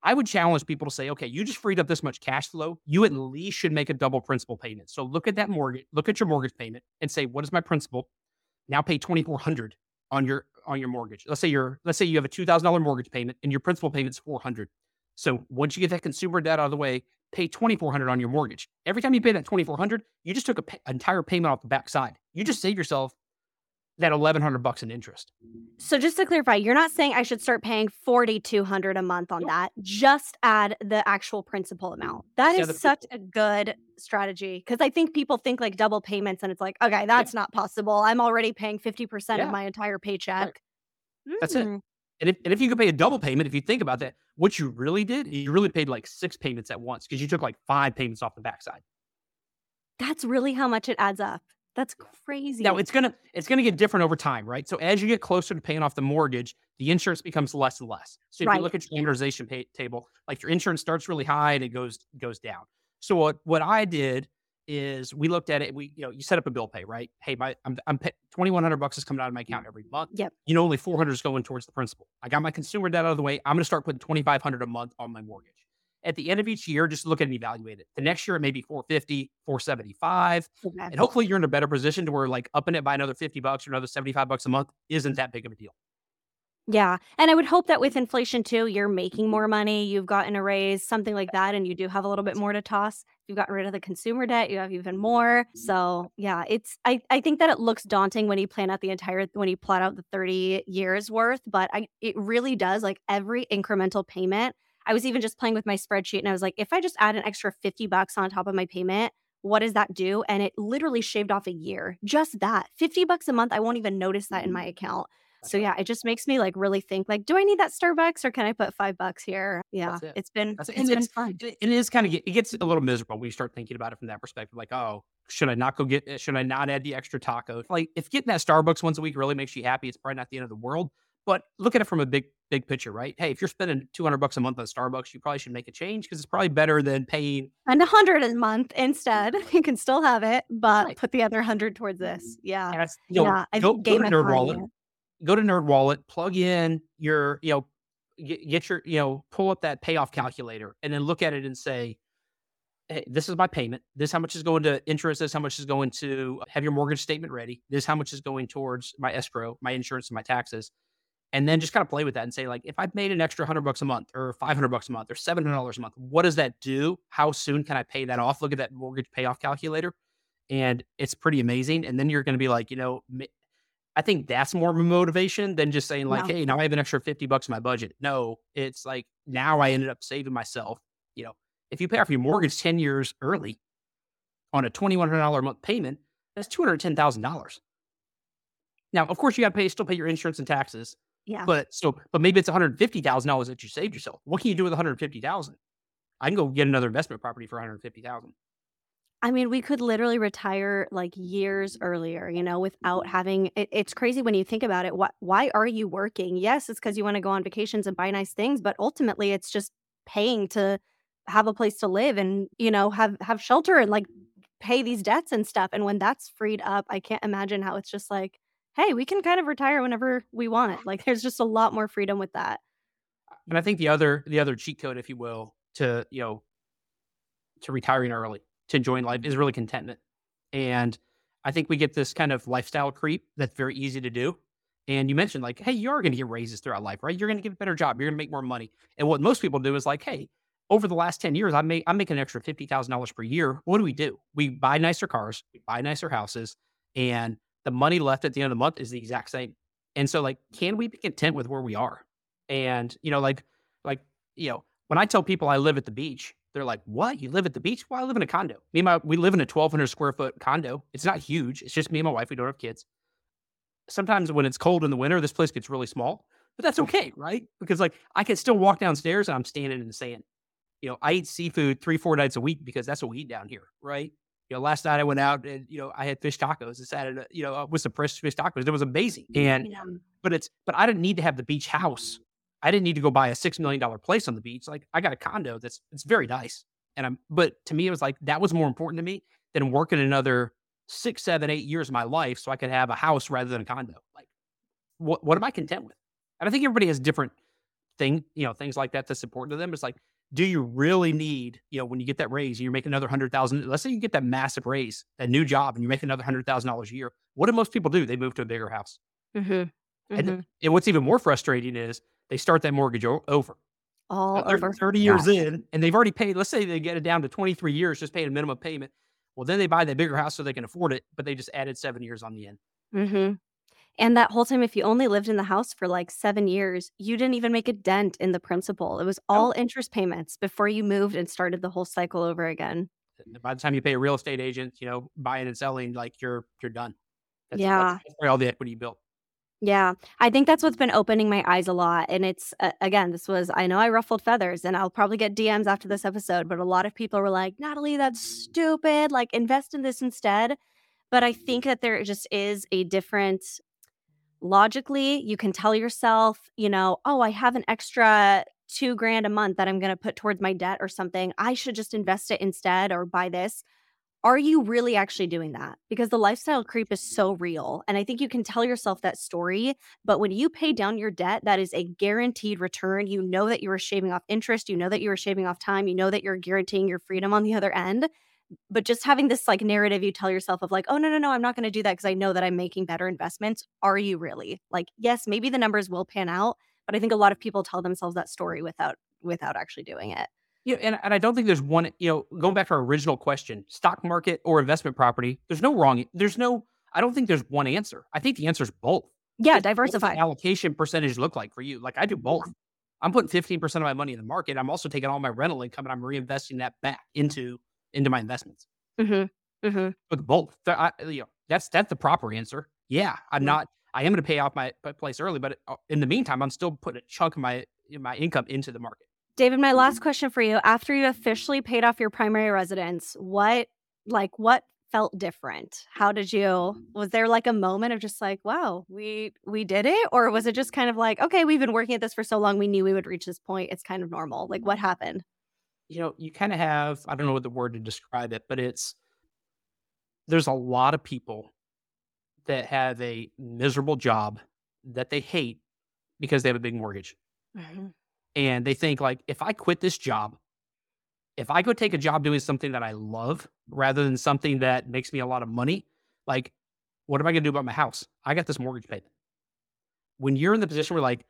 I would challenge people to say, okay, you just freed up this much cash flow. You at least should make a double principal payment. So look at that mortgage, look at your mortgage payment and say, what is my principal? Now pay 2400 on your on your mortgage. Let's say you're let's say you have a $2000 mortgage payment and your principal payment's 400. So once you get that consumer debt out of the way, pay 2400 on your mortgage. Every time you pay that 2400, you just took an pay, entire payment off the backside. You just save yourself that 1100 bucks in interest. So just to clarify, you're not saying I should start paying 4200 a month on that. Just add the actual principal amount. That yeah, is such a good strategy cuz I think people think like double payments and it's like, okay, that's yeah. not possible. I'm already paying 50% yeah. of my entire paycheck. Right. Mm. That's it. Mm. And if, and if you could pay a double payment, if you think about that, what you really did, you really paid like six payments at once because you took like five payments off the backside. That's really how much it adds up. That's crazy. Now it's gonna it's gonna get different over time, right? So as you get closer to paying off the mortgage, the insurance becomes less and less. So if right. you look at your amortization pay- table, like your insurance starts really high and it goes goes down. So what what I did is we looked at it. We you know you set up a bill pay, right? Hey, my I'm I'm twenty one hundred bucks is coming out of my account every month. Yep. You know only four hundred is going towards the principal. I got my consumer debt out of the way. I'm gonna start putting twenty five hundred a month on my mortgage at the end of each year, just look at and evaluate it. The next year, it may be 450, 475. Okay. And hopefully you're in a better position to where like upping it by another 50 bucks or another 75 bucks a month isn't that big of a deal. Yeah. And I would hope that with inflation too, you're making more money, you've gotten a raise, something like that, and you do have a little bit more to toss. You've gotten rid of the consumer debt, you have even more. So yeah, it's I, I think that it looks daunting when you plan out the entire when you plot out the 30 years worth, but I it really does like every incremental payment I was even just playing with my spreadsheet and I was like, if I just add an extra 50 bucks on top of my payment, what does that do? And it literally shaved off a year. Just that 50 bucks a month. I won't even notice that in mm-hmm. my account. So yeah, it just makes me like really think like, do I need that Starbucks or can I put five bucks here? Yeah, it. has been That's it's, it. been fun. It is kind of it gets a little miserable when you start thinking about it from that perspective. Like, oh, should I not go get? Eh, should I not add the extra taco? Like, if getting that Starbucks once a week really makes you happy, it's probably not the end of the world. But look at it from a big, big picture, right? Hey, if you're spending 200 bucks a month on Starbucks, you probably should make a change because it's probably better than paying and 100 a month instead. *laughs* You can still have it, but right. put the other 100 towards this. Yeah. You know, yeah. Go, go to NerdWallet. Go to NerdWallet, plug in your, you know, get, get your, you know, pull up that payoff calculator and then look at it and say, hey, this is my payment. This how much is going to interest. This how much is going to have your mortgage statement ready. This how much is going towards my escrow, my insurance, and my taxes and then just kind of play with that and say like if i made an extra 100 bucks a month or 500 bucks a month or $700 a month what does that do? How soon can i pay that off? Look at that mortgage payoff calculator and it's pretty amazing and then you're going to be like you know i think that's more of a motivation than just saying like hey now i have an extra 50 bucks in my budget. No it's like now i ended up saving myself you know if you pay off your mortgage 10 years early on a $2100 a month payment that's $210000 now of course you got to pay still pay your insurance and taxes yeah. But so, but maybe it's one hundred fifty thousand dollars that you saved yourself. What can you do with one hundred fifty thousand? I can go get another investment property for one hundred fifty thousand. I mean, we could literally retire like years earlier, you know, without having. It, it's crazy when you think about it. What? Why are you working? Yes, it's because you want to go on vacations and buy nice things, but ultimately, it's just paying to have a place to live and you know have have shelter and like pay these debts and stuff. And when that's freed up, I can't imagine how it's just like hey, we can kind of retire whenever we want. Like there's just a lot more freedom with that. And I think the other the other cheat code, if you will, to you know to retiring early, to enjoying life is really contentment. And I think we get this kind of lifestyle creep that's very easy to do. And you mentioned like, hey, you are going to get raises throughout life, right? You're going to get a better job. You're going to make more money. And what most people do is like, hey, over the last 10 years, I make I'm making an extra fifty thousand dollars per year. What do we do? We buy nicer cars, we buy nicer houses, and the money left at the end of the month is the exact same. And so, like, can we be content with where we are? And, you know, like, like, you know, when I tell people I live at the beach, they're like, what? You live at the beach? Well, I live in a condo. Me and my, we live in a 1200 square foot condo. It's not huge. It's just me and my wife. We don't have kids. Sometimes when it's cold in the winter, this place gets really small, but that's okay, right? Because like I can still walk downstairs and I'm standing in the sand. You know, I eat seafood three, four nights a week because that's what we eat down here, right? You know, last night I went out and you know I had fish tacos. I sat you know uh, with some fresh fish tacos. It was amazing. And yeah. but it's but I didn't need to have the beach house. I didn't need to go buy a six million dollar place on the beach. Like I got a condo that's it's very nice. And I'm but to me it was like that was more important to me than working another six, seven, eight years of my life so I could have a house rather than a condo. Like what what am I content with? And I think everybody has different thing, you know, things like that that's important to them. It's like, do you really need, you know, when you get that raise, and you make another hundred thousand. Let's say you get that massive raise, that new job, and you make another hundred thousand dollars a year. What do most people do? They move to a bigger house. Mm-hmm. Mm-hmm. And, and, what's even more frustrating is they start that mortgage o- over. All over 30 years yeah. in, and they've already paid, let's say they get it down to 23 years, just paying a minimum payment. Well, then they buy that bigger house so they can afford it, but they just added seven years on the end. Mm-hmm. And that whole time, if you only lived in the house for like seven years, you didn't even make a dent in the principal. It was all interest payments before you moved and started the whole cycle over again. By the time you pay a real estate agent, you know, buying and selling, like you're you're done. That's, yeah, that's all the equity you built. Yeah, I think that's what's been opening my eyes a lot. And it's, uh, again, this was, I know I ruffled feathers and I'll probably get DMs after this episode, but a lot of people were like, Natalie, that's stupid. Like, invest in this instead. But I think that there just is a different, logically, you can tell yourself, you know, oh, I have an extra two grand a month that I'm going to put towards my debt or something. I should just invest it instead or buy this are you really actually doing that? Because the lifestyle creep is so real. And I think you can tell yourself that story. But when you pay down your debt, that is a guaranteed return. You know that you are shaving off interest. You know that you are shaving off time. You know that you're guaranteeing your freedom on the other end. But just having this like narrative you tell yourself of like, oh, no, no, no, I'm not going to do that because I know that I'm making better investments. Are you really? Like, yes, maybe the numbers will pan out. But I think a lot of people tell themselves that story without without actually doing it. Yeah, and, and I don't think there's one, you know, going back to our original question, stock market or investment property, there's no wrong. There's no, I don't think there's one answer. I think the answer is both. Yeah, diversify. allocation percentage look like for you? Like I do both. I'm putting 15% of my money in the market. I'm also taking all my rental income and I'm reinvesting that back into into my investments. Mm-hmm. Mm-hmm. But both, I, you know, that's that's the proper answer. Yeah, I'm mm-hmm. not. I am going to pay off my place early, but uh, in the meantime, I'm still putting a chunk of my my income into the market. David, my last question for you. After you officially paid off your primary residence, what like what felt different? How did you was there like a moment of just like, wow, we we did it or was it just kind of like, okay, we've been working at this for so long, we knew we would reach this point. It's kind of normal. Like what happened? You know, you kind of have I don't know what the word to describe it, but it's there's a lot of people that have a miserable job that they hate because they have a big mortgage. Mm-hmm and they think like if I quit this job, if I go take a job doing something that I love rather than something that makes me a lot of money, like what am I going to do about my house? I got this mortgage payment. When you're in the position where like,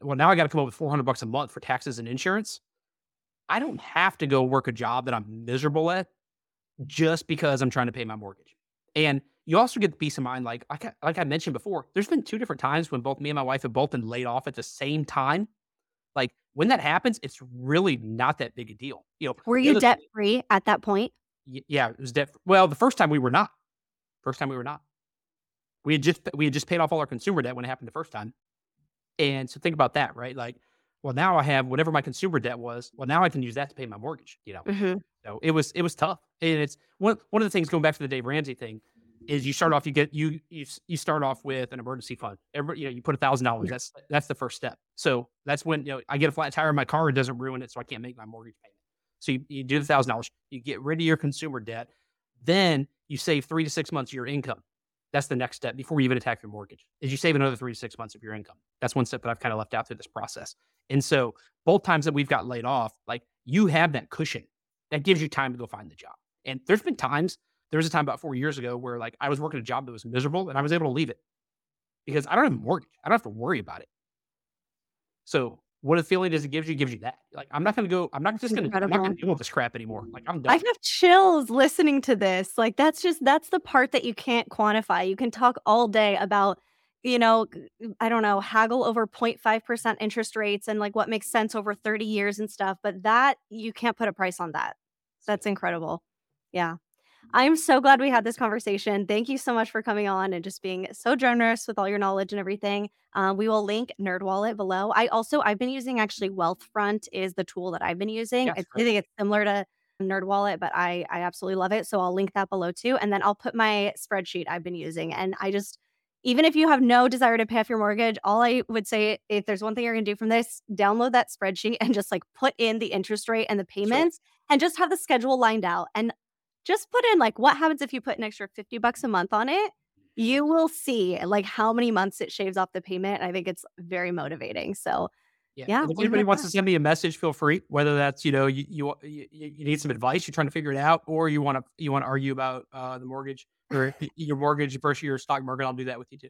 well, now I got to come up with 400 bucks a month for taxes and insurance. I don't have to go work a job that I'm miserable at just because I'm trying to pay my mortgage. And you also get the peace of mind, like like I, like I mentioned before. There's been two different times when both me and my wife have both been laid off at the same time. Like when that happens, it's really not that big a deal. You know, were you debt free at that point? Yeah, it was debt. Well, the first time we were not. First time we were not. We had just we had just paid off all our consumer debt when it happened the first time, and so think about that, right? Like, well, now I have whatever my consumer debt was. Well, now I can use that to pay my mortgage. You know, mm-hmm. so it was it was tough, and it's one one of the things going back to the Dave Ramsey thing is you start off you get you you you start off with an emergency fund. Every, you know you put a thousand dollars. That's that's the first step. So that's when you know I get a flat tire in my car. It doesn't ruin it, so I can't make my mortgage payment. So you, you do the thousand dollars. You get rid of your consumer debt. Then you save three to six months of your income. That's the next step before you even attack your mortgage. Is you save another three to six months of your income. That's one step that I've kind of left out through this process. And so both times that we've got laid off, like you have that cushion that gives you time to go find the job. And there's been times there was a time about four years ago where like I was working a job that was miserable and I was able to leave it because I don't have a mortgage. I don't have to worry about it. So what a feeling does it gives you gives you that. Like I'm not gonna go, I'm not just gonna I'm not gonna deal with this crap anymore. Like I'm done. I have chills listening to this. Like that's just that's the part that you can't quantify. You can talk all day about you know, I don't know, haggle over 0.5% interest rates and like what makes sense over 30 years and stuff. But that you can't put a price on that. That's incredible. Yeah. I'm so glad we had this conversation. Thank you so much for coming on and just being so generous with all your knowledge and everything. Um, we will link NerdWallet below. I also I've been using actually Wealthfront is the tool that I've been using. I think it's similar to NerdWallet, but I I absolutely love it. So I'll link that below too, and then I'll put my spreadsheet I've been using, and I just even if you have no desire to pay off your mortgage, all I would say if there's one thing you're going to do from this, download that spreadsheet and just like put in the interest rate and the payments sure. and just have the schedule lined out and just put in like what happens if you put an extra 50 bucks a month on it? You will see like how many months it shaves off the payment. I think it's very motivating. So yeah. yeah if anybody wants to send me a message, feel free. Whether that's you know you you, you need some advice, you're trying to figure it out, or you want to you want to argue about uh, the mortgage or your mortgage versus your stock market, I'll do that with you too.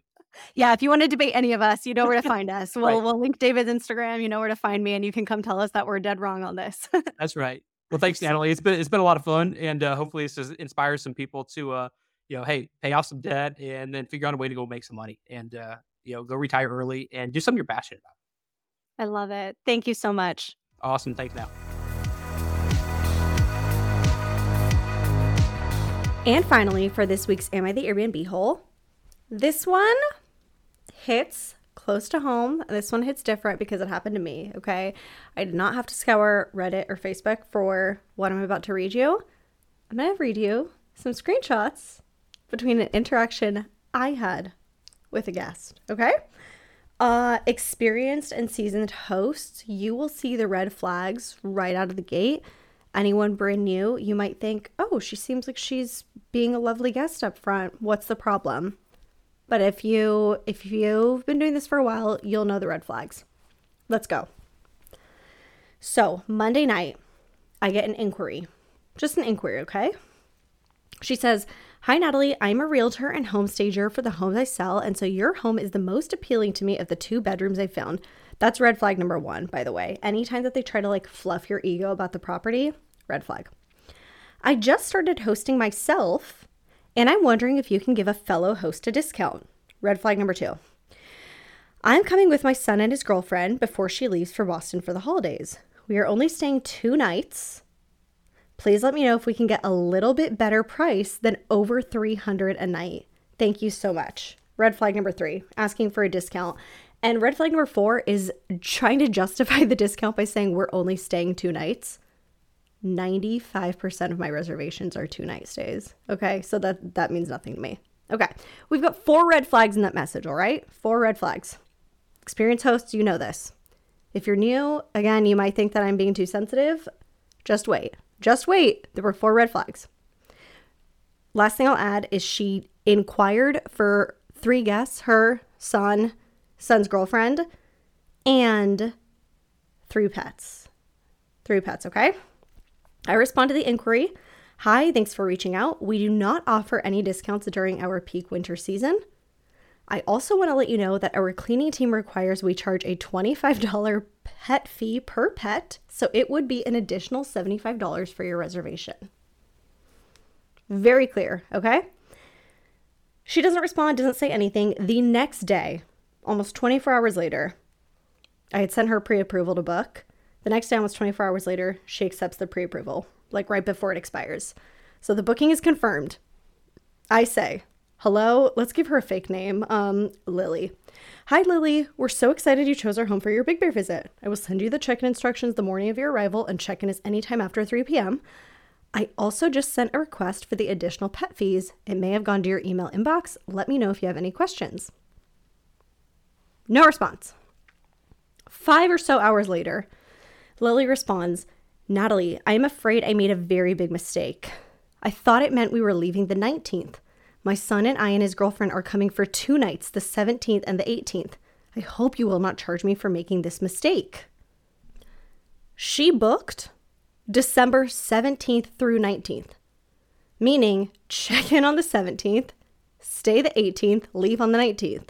Yeah, if you want to debate any of us, you know where to *laughs* find us. We'll right. we'll link David's Instagram. You know where to find me, and you can come tell us that we're dead wrong on this. *laughs* that's right. Well, thanks, Natalie. It's been it's been a lot of fun, and uh, hopefully this inspires some people to uh, you know, hey, pay off some debt, and then figure out a way to go make some money, and uh, you know, go retire early and do something you're passionate about. I love it. Thank you so much. Awesome. Thanks now. And finally, for this week's Am I the Airbnb hole? This one hits close to home. This one hits different because it happened to me, okay? I did not have to scour Reddit or Facebook for what I'm about to read you. I'm to read you some screenshots between an interaction I had with a guest, okay? Uh, experienced and seasoned hosts, you will see the red flags right out of the gate. Anyone brand new, you might think, oh, she seems like she's being a lovely guest up front. What's the problem? But if you if you've been doing this for a while, you'll know the red flags. Let's go. So, Monday night, I get an inquiry. Just an inquiry, okay? She says, Hi, Natalie. I'm a realtor and home stager for the homes I sell, and so your home is the most appealing to me of the two bedrooms I found. That's red flag number one, by the way. Anytime that they try to like fluff your ego about the property, red flag. I just started hosting myself, and I'm wondering if you can give a fellow host a discount. Red flag number two. I'm coming with my son and his girlfriend before she leaves for Boston for the holidays. We are only staying two nights please let me know if we can get a little bit better price than over 300 a night. Thank you so much. Red flag number 3, asking for a discount. And red flag number 4 is trying to justify *laughs* the discount by saying we're only staying two nights. 95% of my reservations are two night stays. Okay? So that that means nothing to me. Okay. We've got four red flags in that message, all right? Four red flags. Experienced hosts, you know this. If you're new, again, you might think that I'm being too sensitive. Just wait. Just wait. There were four red flags. Last thing I'll add is she inquired for three guests her, son, son's girlfriend, and three pets. Three pets, okay? I respond to the inquiry. Hi, thanks for reaching out. We do not offer any discounts during our peak winter season. I also want to let you know that our cleaning team requires we charge a $25 pet fee per pet, so it would be an additional $75 for your reservation. Very clear, okay? She doesn't respond, doesn't say anything. The next day, almost 24 hours later, I had sent her pre approval to book. The next day, almost 24 hours later, she accepts the pre approval, like right before it expires. So the booking is confirmed. I say, Hello, let's give her a fake name. Um, Lily. Hi, Lily. We're so excited you chose our home for your Big Bear visit. I will send you the check in instructions the morning of your arrival, and check in is anytime after 3 p.m. I also just sent a request for the additional pet fees. It may have gone to your email inbox. Let me know if you have any questions. No response. Five or so hours later, Lily responds Natalie, I am afraid I made a very big mistake. I thought it meant we were leaving the 19th. My son and I and his girlfriend are coming for two nights, the 17th and the 18th. I hope you will not charge me for making this mistake. She booked December 17th through 19th, meaning check in on the 17th, stay the 18th, leave on the 19th.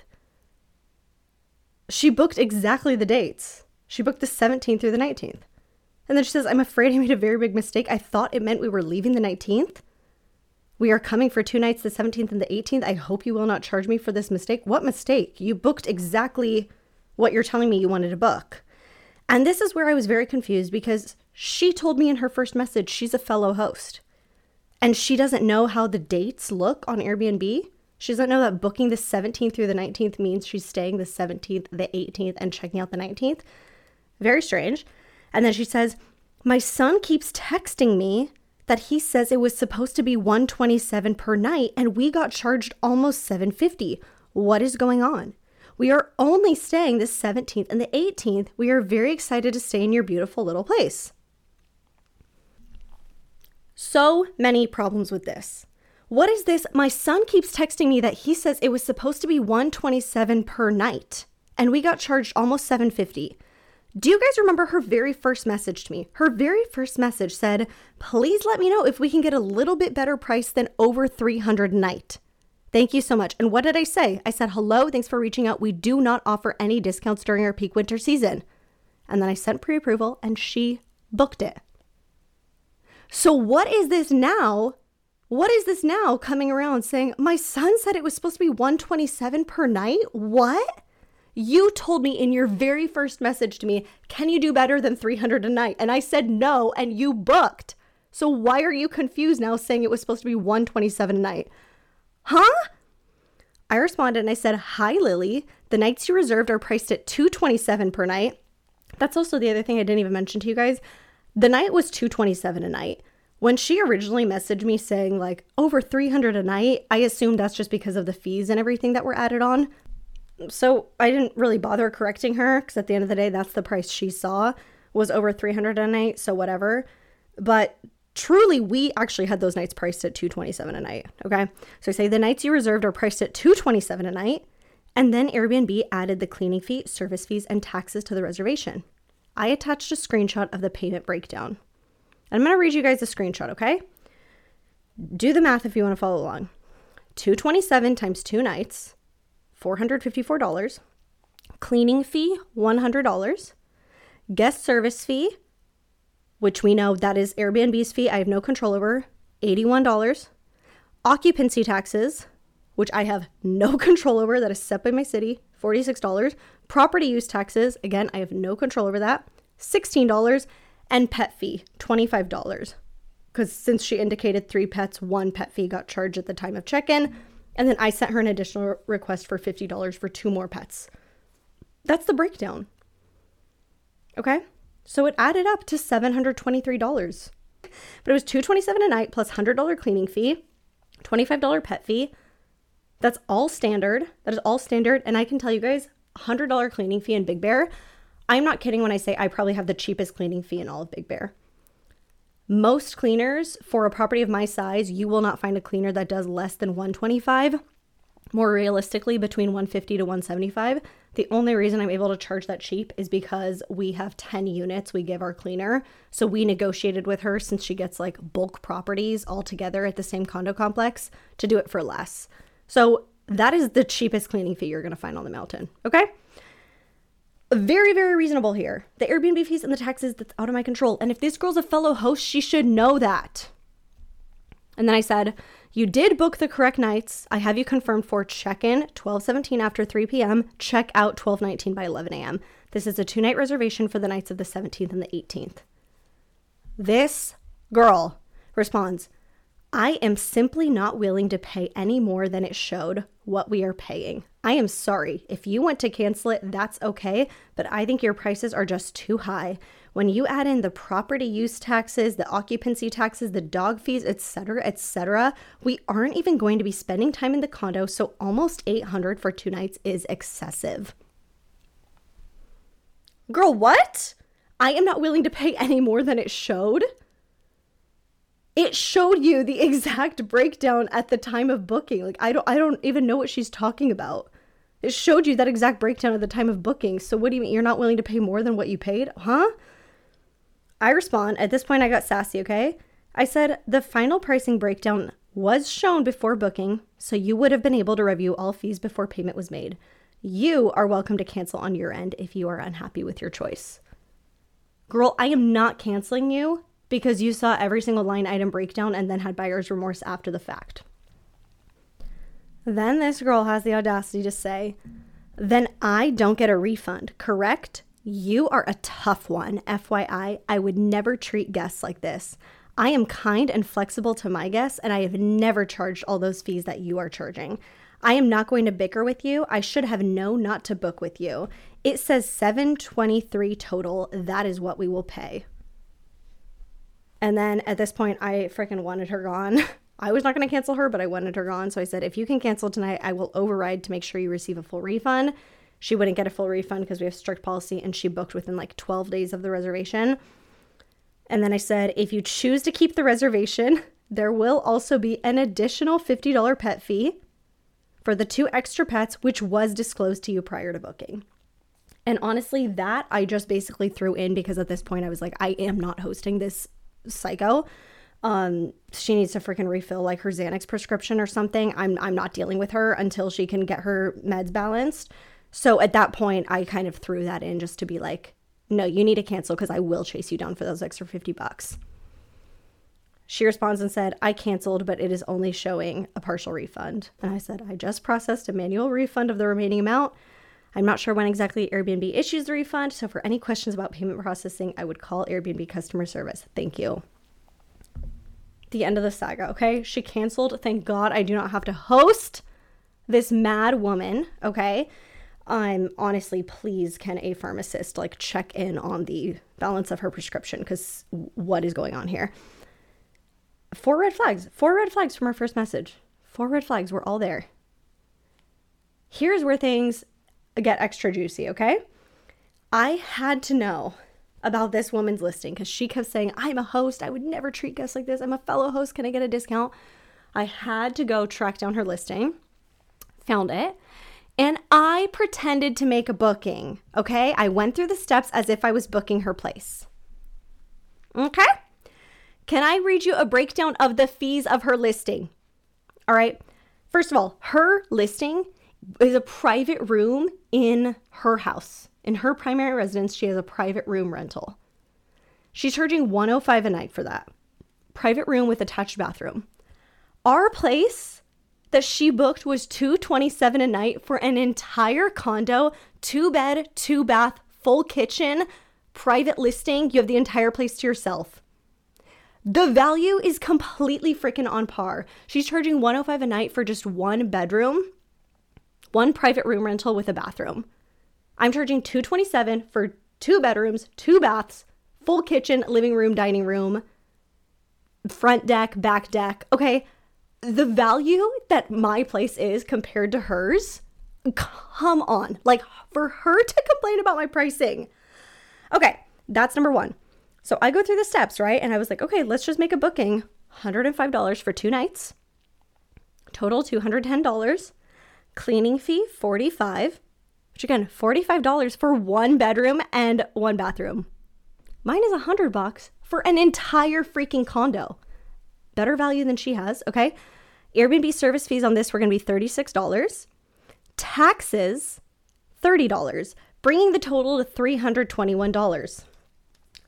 She booked exactly the dates. She booked the 17th through the 19th. And then she says, I'm afraid I made a very big mistake. I thought it meant we were leaving the 19th. We are coming for two nights, the 17th and the 18th. I hope you will not charge me for this mistake. What mistake? You booked exactly what you're telling me you wanted to book. And this is where I was very confused because she told me in her first message she's a fellow host. And she doesn't know how the dates look on Airbnb. She doesn't know that booking the 17th through the 19th means she's staying the 17th, the 18th, and checking out the 19th. Very strange. And then she says, My son keeps texting me that he says it was supposed to be 127 per night and we got charged almost 750. What is going on? We are only staying the 17th and the 18th. We are very excited to stay in your beautiful little place. So many problems with this. What is this? My son keeps texting me that he says it was supposed to be 127 per night and we got charged almost 750. Do you guys remember her very first message to me? Her very first message said, "Please let me know if we can get a little bit better price than over 300 a night." Thank you so much. And what did I say? I said, "Hello, thanks for reaching out. We do not offer any discounts during our peak winter season." And then I sent pre-approval and she booked it. So what is this now? What is this now coming around saying, "My son said it was supposed to be 127 per night?" What? You told me in your very first message to me, can you do better than 300 a night? And I said no, and you booked. So why are you confused now saying it was supposed to be 127 a night? Huh? I responded and I said, Hi, Lily. The nights you reserved are priced at 227 per night. That's also the other thing I didn't even mention to you guys. The night was 227 a night. When she originally messaged me saying like over 300 a night, I assumed that's just because of the fees and everything that were added on so I didn't really bother correcting her because at the end of the day, that's the price she saw was over 300 a night. So whatever. But truly, we actually had those nights priced at 227 a night. Okay. So I say the nights you reserved are priced at 227 a night. And then Airbnb added the cleaning fee, service fees, and taxes to the reservation. I attached a screenshot of the payment breakdown. I'm going to read you guys a screenshot, okay? Do the math if you want to follow along. 227 times two nights $454. Cleaning fee, $100. Guest service fee, which we know that is Airbnb's fee, I have no control over, $81. Occupancy taxes, which I have no *laughs* control over, that is set by my city, $46. Property use taxes, again, I have no control over that, $16. And pet fee, $25. Because since she indicated three pets, one pet fee got charged at the time of check in. And then I sent her an additional request for $50 for two more pets. That's the breakdown. Okay? So it added up to $723. But it was 227 a night plus $100 cleaning fee, $25 pet fee. That's all standard. That is all standard. And I can tell you guys, $100 cleaning fee in Big Bear. I'm not kidding when I say I probably have the cheapest cleaning fee in all of Big Bear. Most cleaners for a property of my size, you will not find a cleaner that does less than 125. More realistically, between 150 to 175. The only reason I'm able to charge that cheap is because we have 10 units we give our cleaner. So we negotiated with her since she gets like bulk properties all together at the same condo complex to do it for less. So that is the cheapest cleaning fee you're going to find on the mountain. Okay very, very reasonable here. The Airbnb fees and the taxes, that's out of my control. And if this girl's a fellow host, she should know that. And then I said, You did book the correct nights. I have you confirmed for check in 1217 after 3 p.m., check out 1219 by 11 a.m. This is a two night reservation for the nights of the 17th and the 18th. This girl responds, I am simply not willing to pay any more than it showed what we are paying. I am sorry. If you want to cancel it, that's okay, but I think your prices are just too high. When you add in the property use taxes, the occupancy taxes, the dog fees, etc., etc., we aren't even going to be spending time in the condo, so almost 800 for two nights is excessive. Girl, what? I am not willing to pay any more than it showed it showed you the *laughs* exact breakdown at the time of booking. Like I don't I don't even know what she's talking about. It showed you that exact breakdown at the time of booking. So what do you mean you're not willing to pay more than what you paid? Huh? I respond, at this point I got sassy, okay? I said the final pricing breakdown was shown before booking, so you would have been able to review all fees before payment was made. You are welcome to cancel on your end if you are unhappy with your choice. Girl, I am not canceling you because you saw every single line item breakdown and then had buyer's remorse after the fact. Then this girl has the audacity to say, Then I don't get a refund, correct? You are a tough one. FYI, I would never treat guests like this. I am kind and flexible to my guests, and I have never charged all those fees that you are charging. I am not going to bicker with you. I should have known not to book with you. It says 723 total. That is what we will pay. And then at this point, I freaking wanted her gone. *laughs* I was not going to cancel her, but I wanted her gone. So I said, if you can cancel tonight, I will override to make sure you receive a full refund. She wouldn't get a full refund because we have strict policy and she booked within like 12 days of the reservation. And then I said, if you choose to keep the reservation, there will also be an additional $50 pet fee for the two extra pets, which was disclosed to you prior to booking. And honestly, that I just basically threw in because at this point I was like, I am not hosting this psycho. Um, she needs to freaking refill like her Xanax prescription or something. I'm I'm not dealing with her until she can get her meds balanced. So at that point, I kind of threw that in just to be like, no, you need to cancel because I will chase you down for those extra 50 bucks. She responds and said, I canceled, but it is only showing a partial refund. And I said, I just processed a manual refund of the remaining amount. I'm not sure when exactly Airbnb issues the refund, so for any questions about payment processing, I would call Airbnb customer service. Thank you. The end of the saga, okay? She canceled. Thank God I do not have to host this mad woman, okay? I'm honestly, please, can a pharmacist like check in on the balance of her prescription? Because what is going on here? Four red flags. Four red flags from our first message. Four red flags. We're all there. Here's where things get extra juicy, okay? I had to know about this woman's listing because she kept saying, I'm a host. I would never treat guests like this. I'm a fellow host. Can I get a discount? I had to go track down her listing, found it, and I pretended to make a booking, okay? I went through the steps as if I was booking her place. Okay? Can I read you a breakdown of the fees of her listing? All right. First of all, her listing is a private room in her house. In her primary residence, she has a private room rental. She's charging 105 a night for that. Private room with attached bathroom. Our place that she booked was 227 a night for an entire condo, two bed, two bath, full kitchen, private listing. You have the entire place to yourself. The value is completely freaking on par. She's charging 105 a night for just one bedroom one private room rental with a bathroom. I'm charging 227 for two bedrooms, two baths, full kitchen, living room, dining room, front deck, back deck. Okay, the value that my place is compared to hers, come on. Like for her to complain about my pricing. Okay, that's number 1. So I go through the steps, right? And I was like, okay, let's just make a booking. $105 for two nights. Total $210 cleaning fee 45 which again $45 for one bedroom and one bathroom. Mine is 100 bucks for an entire freaking condo. Better value than she has okay? Airbnb service fees on this were going to be $36 taxes $30 bringing the total to $321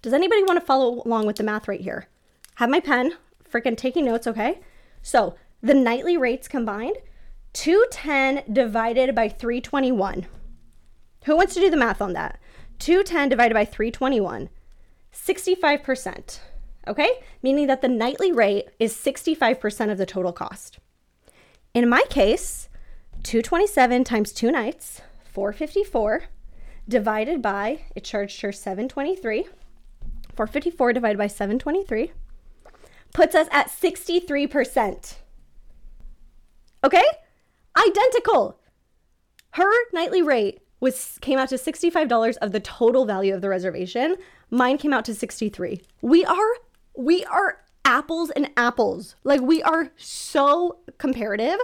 does anybody want to follow along with the math right here? Have my pen freaking taking notes okay? So the nightly rates combined 210 divided by 321. Who wants to do the math on that? 210 divided by 321. 65%. Okay? Meaning that the nightly rate is 65% of the total cost. In my case, 227 times two nights, 454, divided by, it charged her 723. 454 divided by 723 puts us at 63%. Okay? Identical. Her nightly rate was came out to $65 of the total value of the reservation. Mine came out to 63. We are we are apples and apples. Like we are so comparative.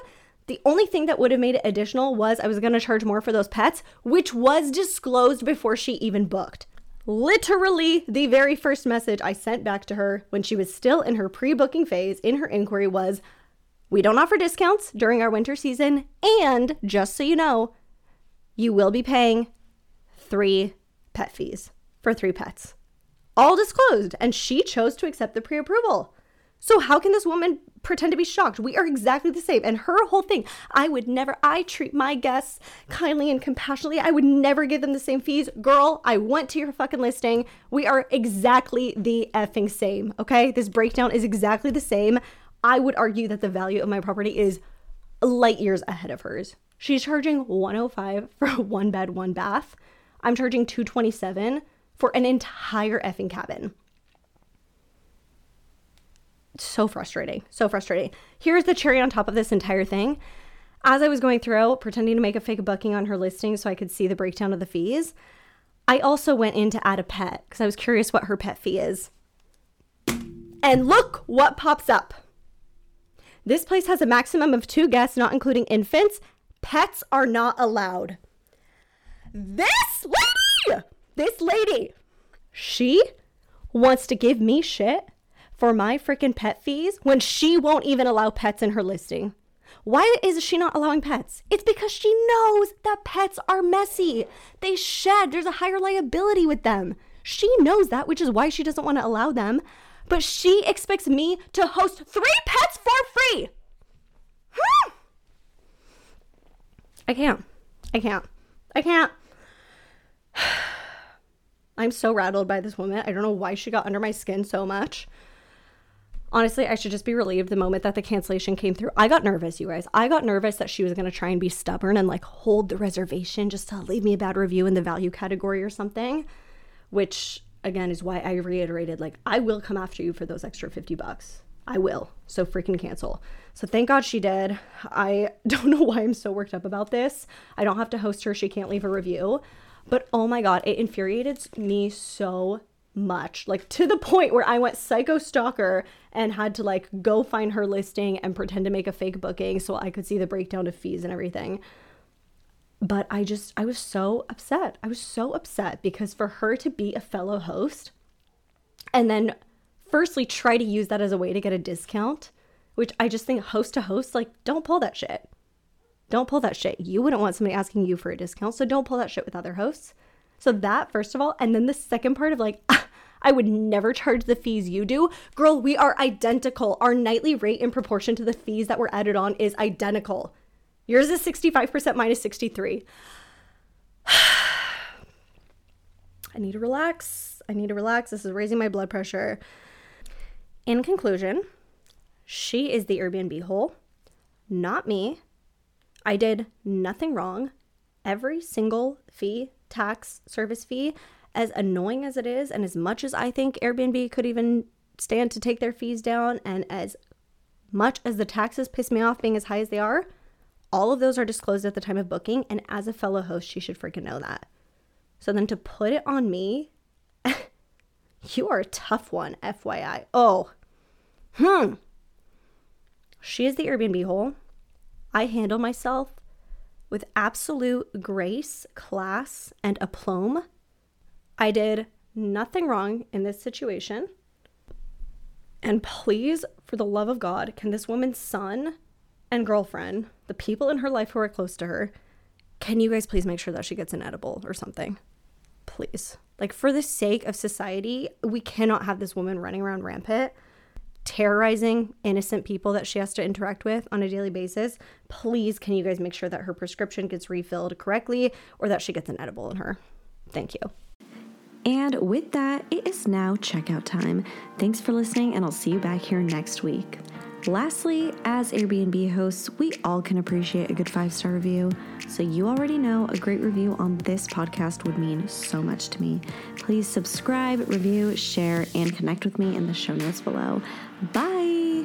The only thing that would have made it additional was I was going to charge more for those pets, which was disclosed before she even booked. Literally, the very first message I sent back to her when she was still in her pre booking phase in her inquiry was we don't offer discounts during our winter season. And just so you know, you will be paying three pet fees for three pets. All disclosed. And she chose to accept the pre approval. So, how can this woman pretend to be shocked? We are exactly the same. And her whole thing, I would never, I treat my guests kindly and compassionately. I would never give them the same fees. Girl, I went to your fucking listing. We are exactly the effing same. Okay. This breakdown is exactly the same. I would argue that the value of my property is light years ahead of hers. She's charging 105 for one bed, one bath. I'm charging 227 for an entire effing cabin. so frustrating. So frustrating. Here's the cherry on top of this entire thing. As I was going through, pretending to make a fake booking on her listing so I could see the breakdown of the fees, I also went in to add a pet because I was curious what her pet fee is. And look what pops up. This place has a maximum of two guests, not including infants. Pets are not allowed. This lady, this lady, she wants to give me shit for my freaking pet fees when she won't even allow pets in her listing. Why is she not allowing pets? It's because she knows that pets are messy. They shed, there's a higher liability with them. She knows that, which is why she doesn't want to allow them. But she expects me to host three pets for free. Hmm. I can't. I can't. I can't. *sighs* I'm so rattled by this woman. I don't know why she got under my skin so much. Honestly, I should just be relieved the moment that the cancellation came through. I got nervous, you guys. I got nervous that she was going to try and be stubborn and like hold the reservation just to leave me a bad review in the value category or something, which again is why I reiterated like I will come after you for those extra 50 bucks. I will. So freaking cancel. So thank God she did. I *laughs* don't know why I'm so worked up about this. I don't have to host her. She can't leave a review. But oh my God, it infuriated me so much. Like to the point where I went psycho stalker and had to like go find her listing and pretend to make a fake booking so I could see the breakdown of fees and everything. But I just, I was so upset. I was so upset because for her to be a fellow host and then firstly try to use that as a way to get a discount, which I just think host to host, like, don't pull that shit. Don't pull that shit. You wouldn't want somebody asking you for a discount, so don't pull that shit with other hosts. So that first of all, and then the second part of like *laughs* I would never charge the fees you do. Girl, we are identical. Our nightly rate in proportion to the fees that were added on is identical. Yours is 65% minus 63. *sighs* I need to relax. I need to relax. This is raising my blood pressure. In conclusion, she is the Airbnb hole, not me. I did nothing wrong. Every single fee, tax, service fee, as annoying as it is, and as much as I think Airbnb could even stand to take their fees down, and as much as the taxes piss me off being as high as they are, all of those are disclosed at the time of booking. And as a fellow host, she should freaking know that. So then to put it on me, *laughs* you are a tough one, FYI. Oh, hmm. She is the Airbnb hole. I handle myself with absolute grace, class, and aplomb. I did nothing wrong in this situation. And please, for the love of God, can this woman's son and girlfriend, the people in her life who are close to her, can you guys please make sure that she gets an edible or something? Please. Like, for the sake of society, we cannot have this woman running around rampant, terrorizing innocent people that she has to interact with on a daily basis. Please, can you guys make sure that her prescription gets refilled correctly or that she gets an edible in her? Thank you. And with that, it is now checkout time. Thanks for listening, and I'll see you back here next week. Lastly, as Airbnb hosts, we all can appreciate a good five star review. So, you already know a great review on this podcast would mean so much to me. Please subscribe, review, share, and connect with me in the show notes below. Bye.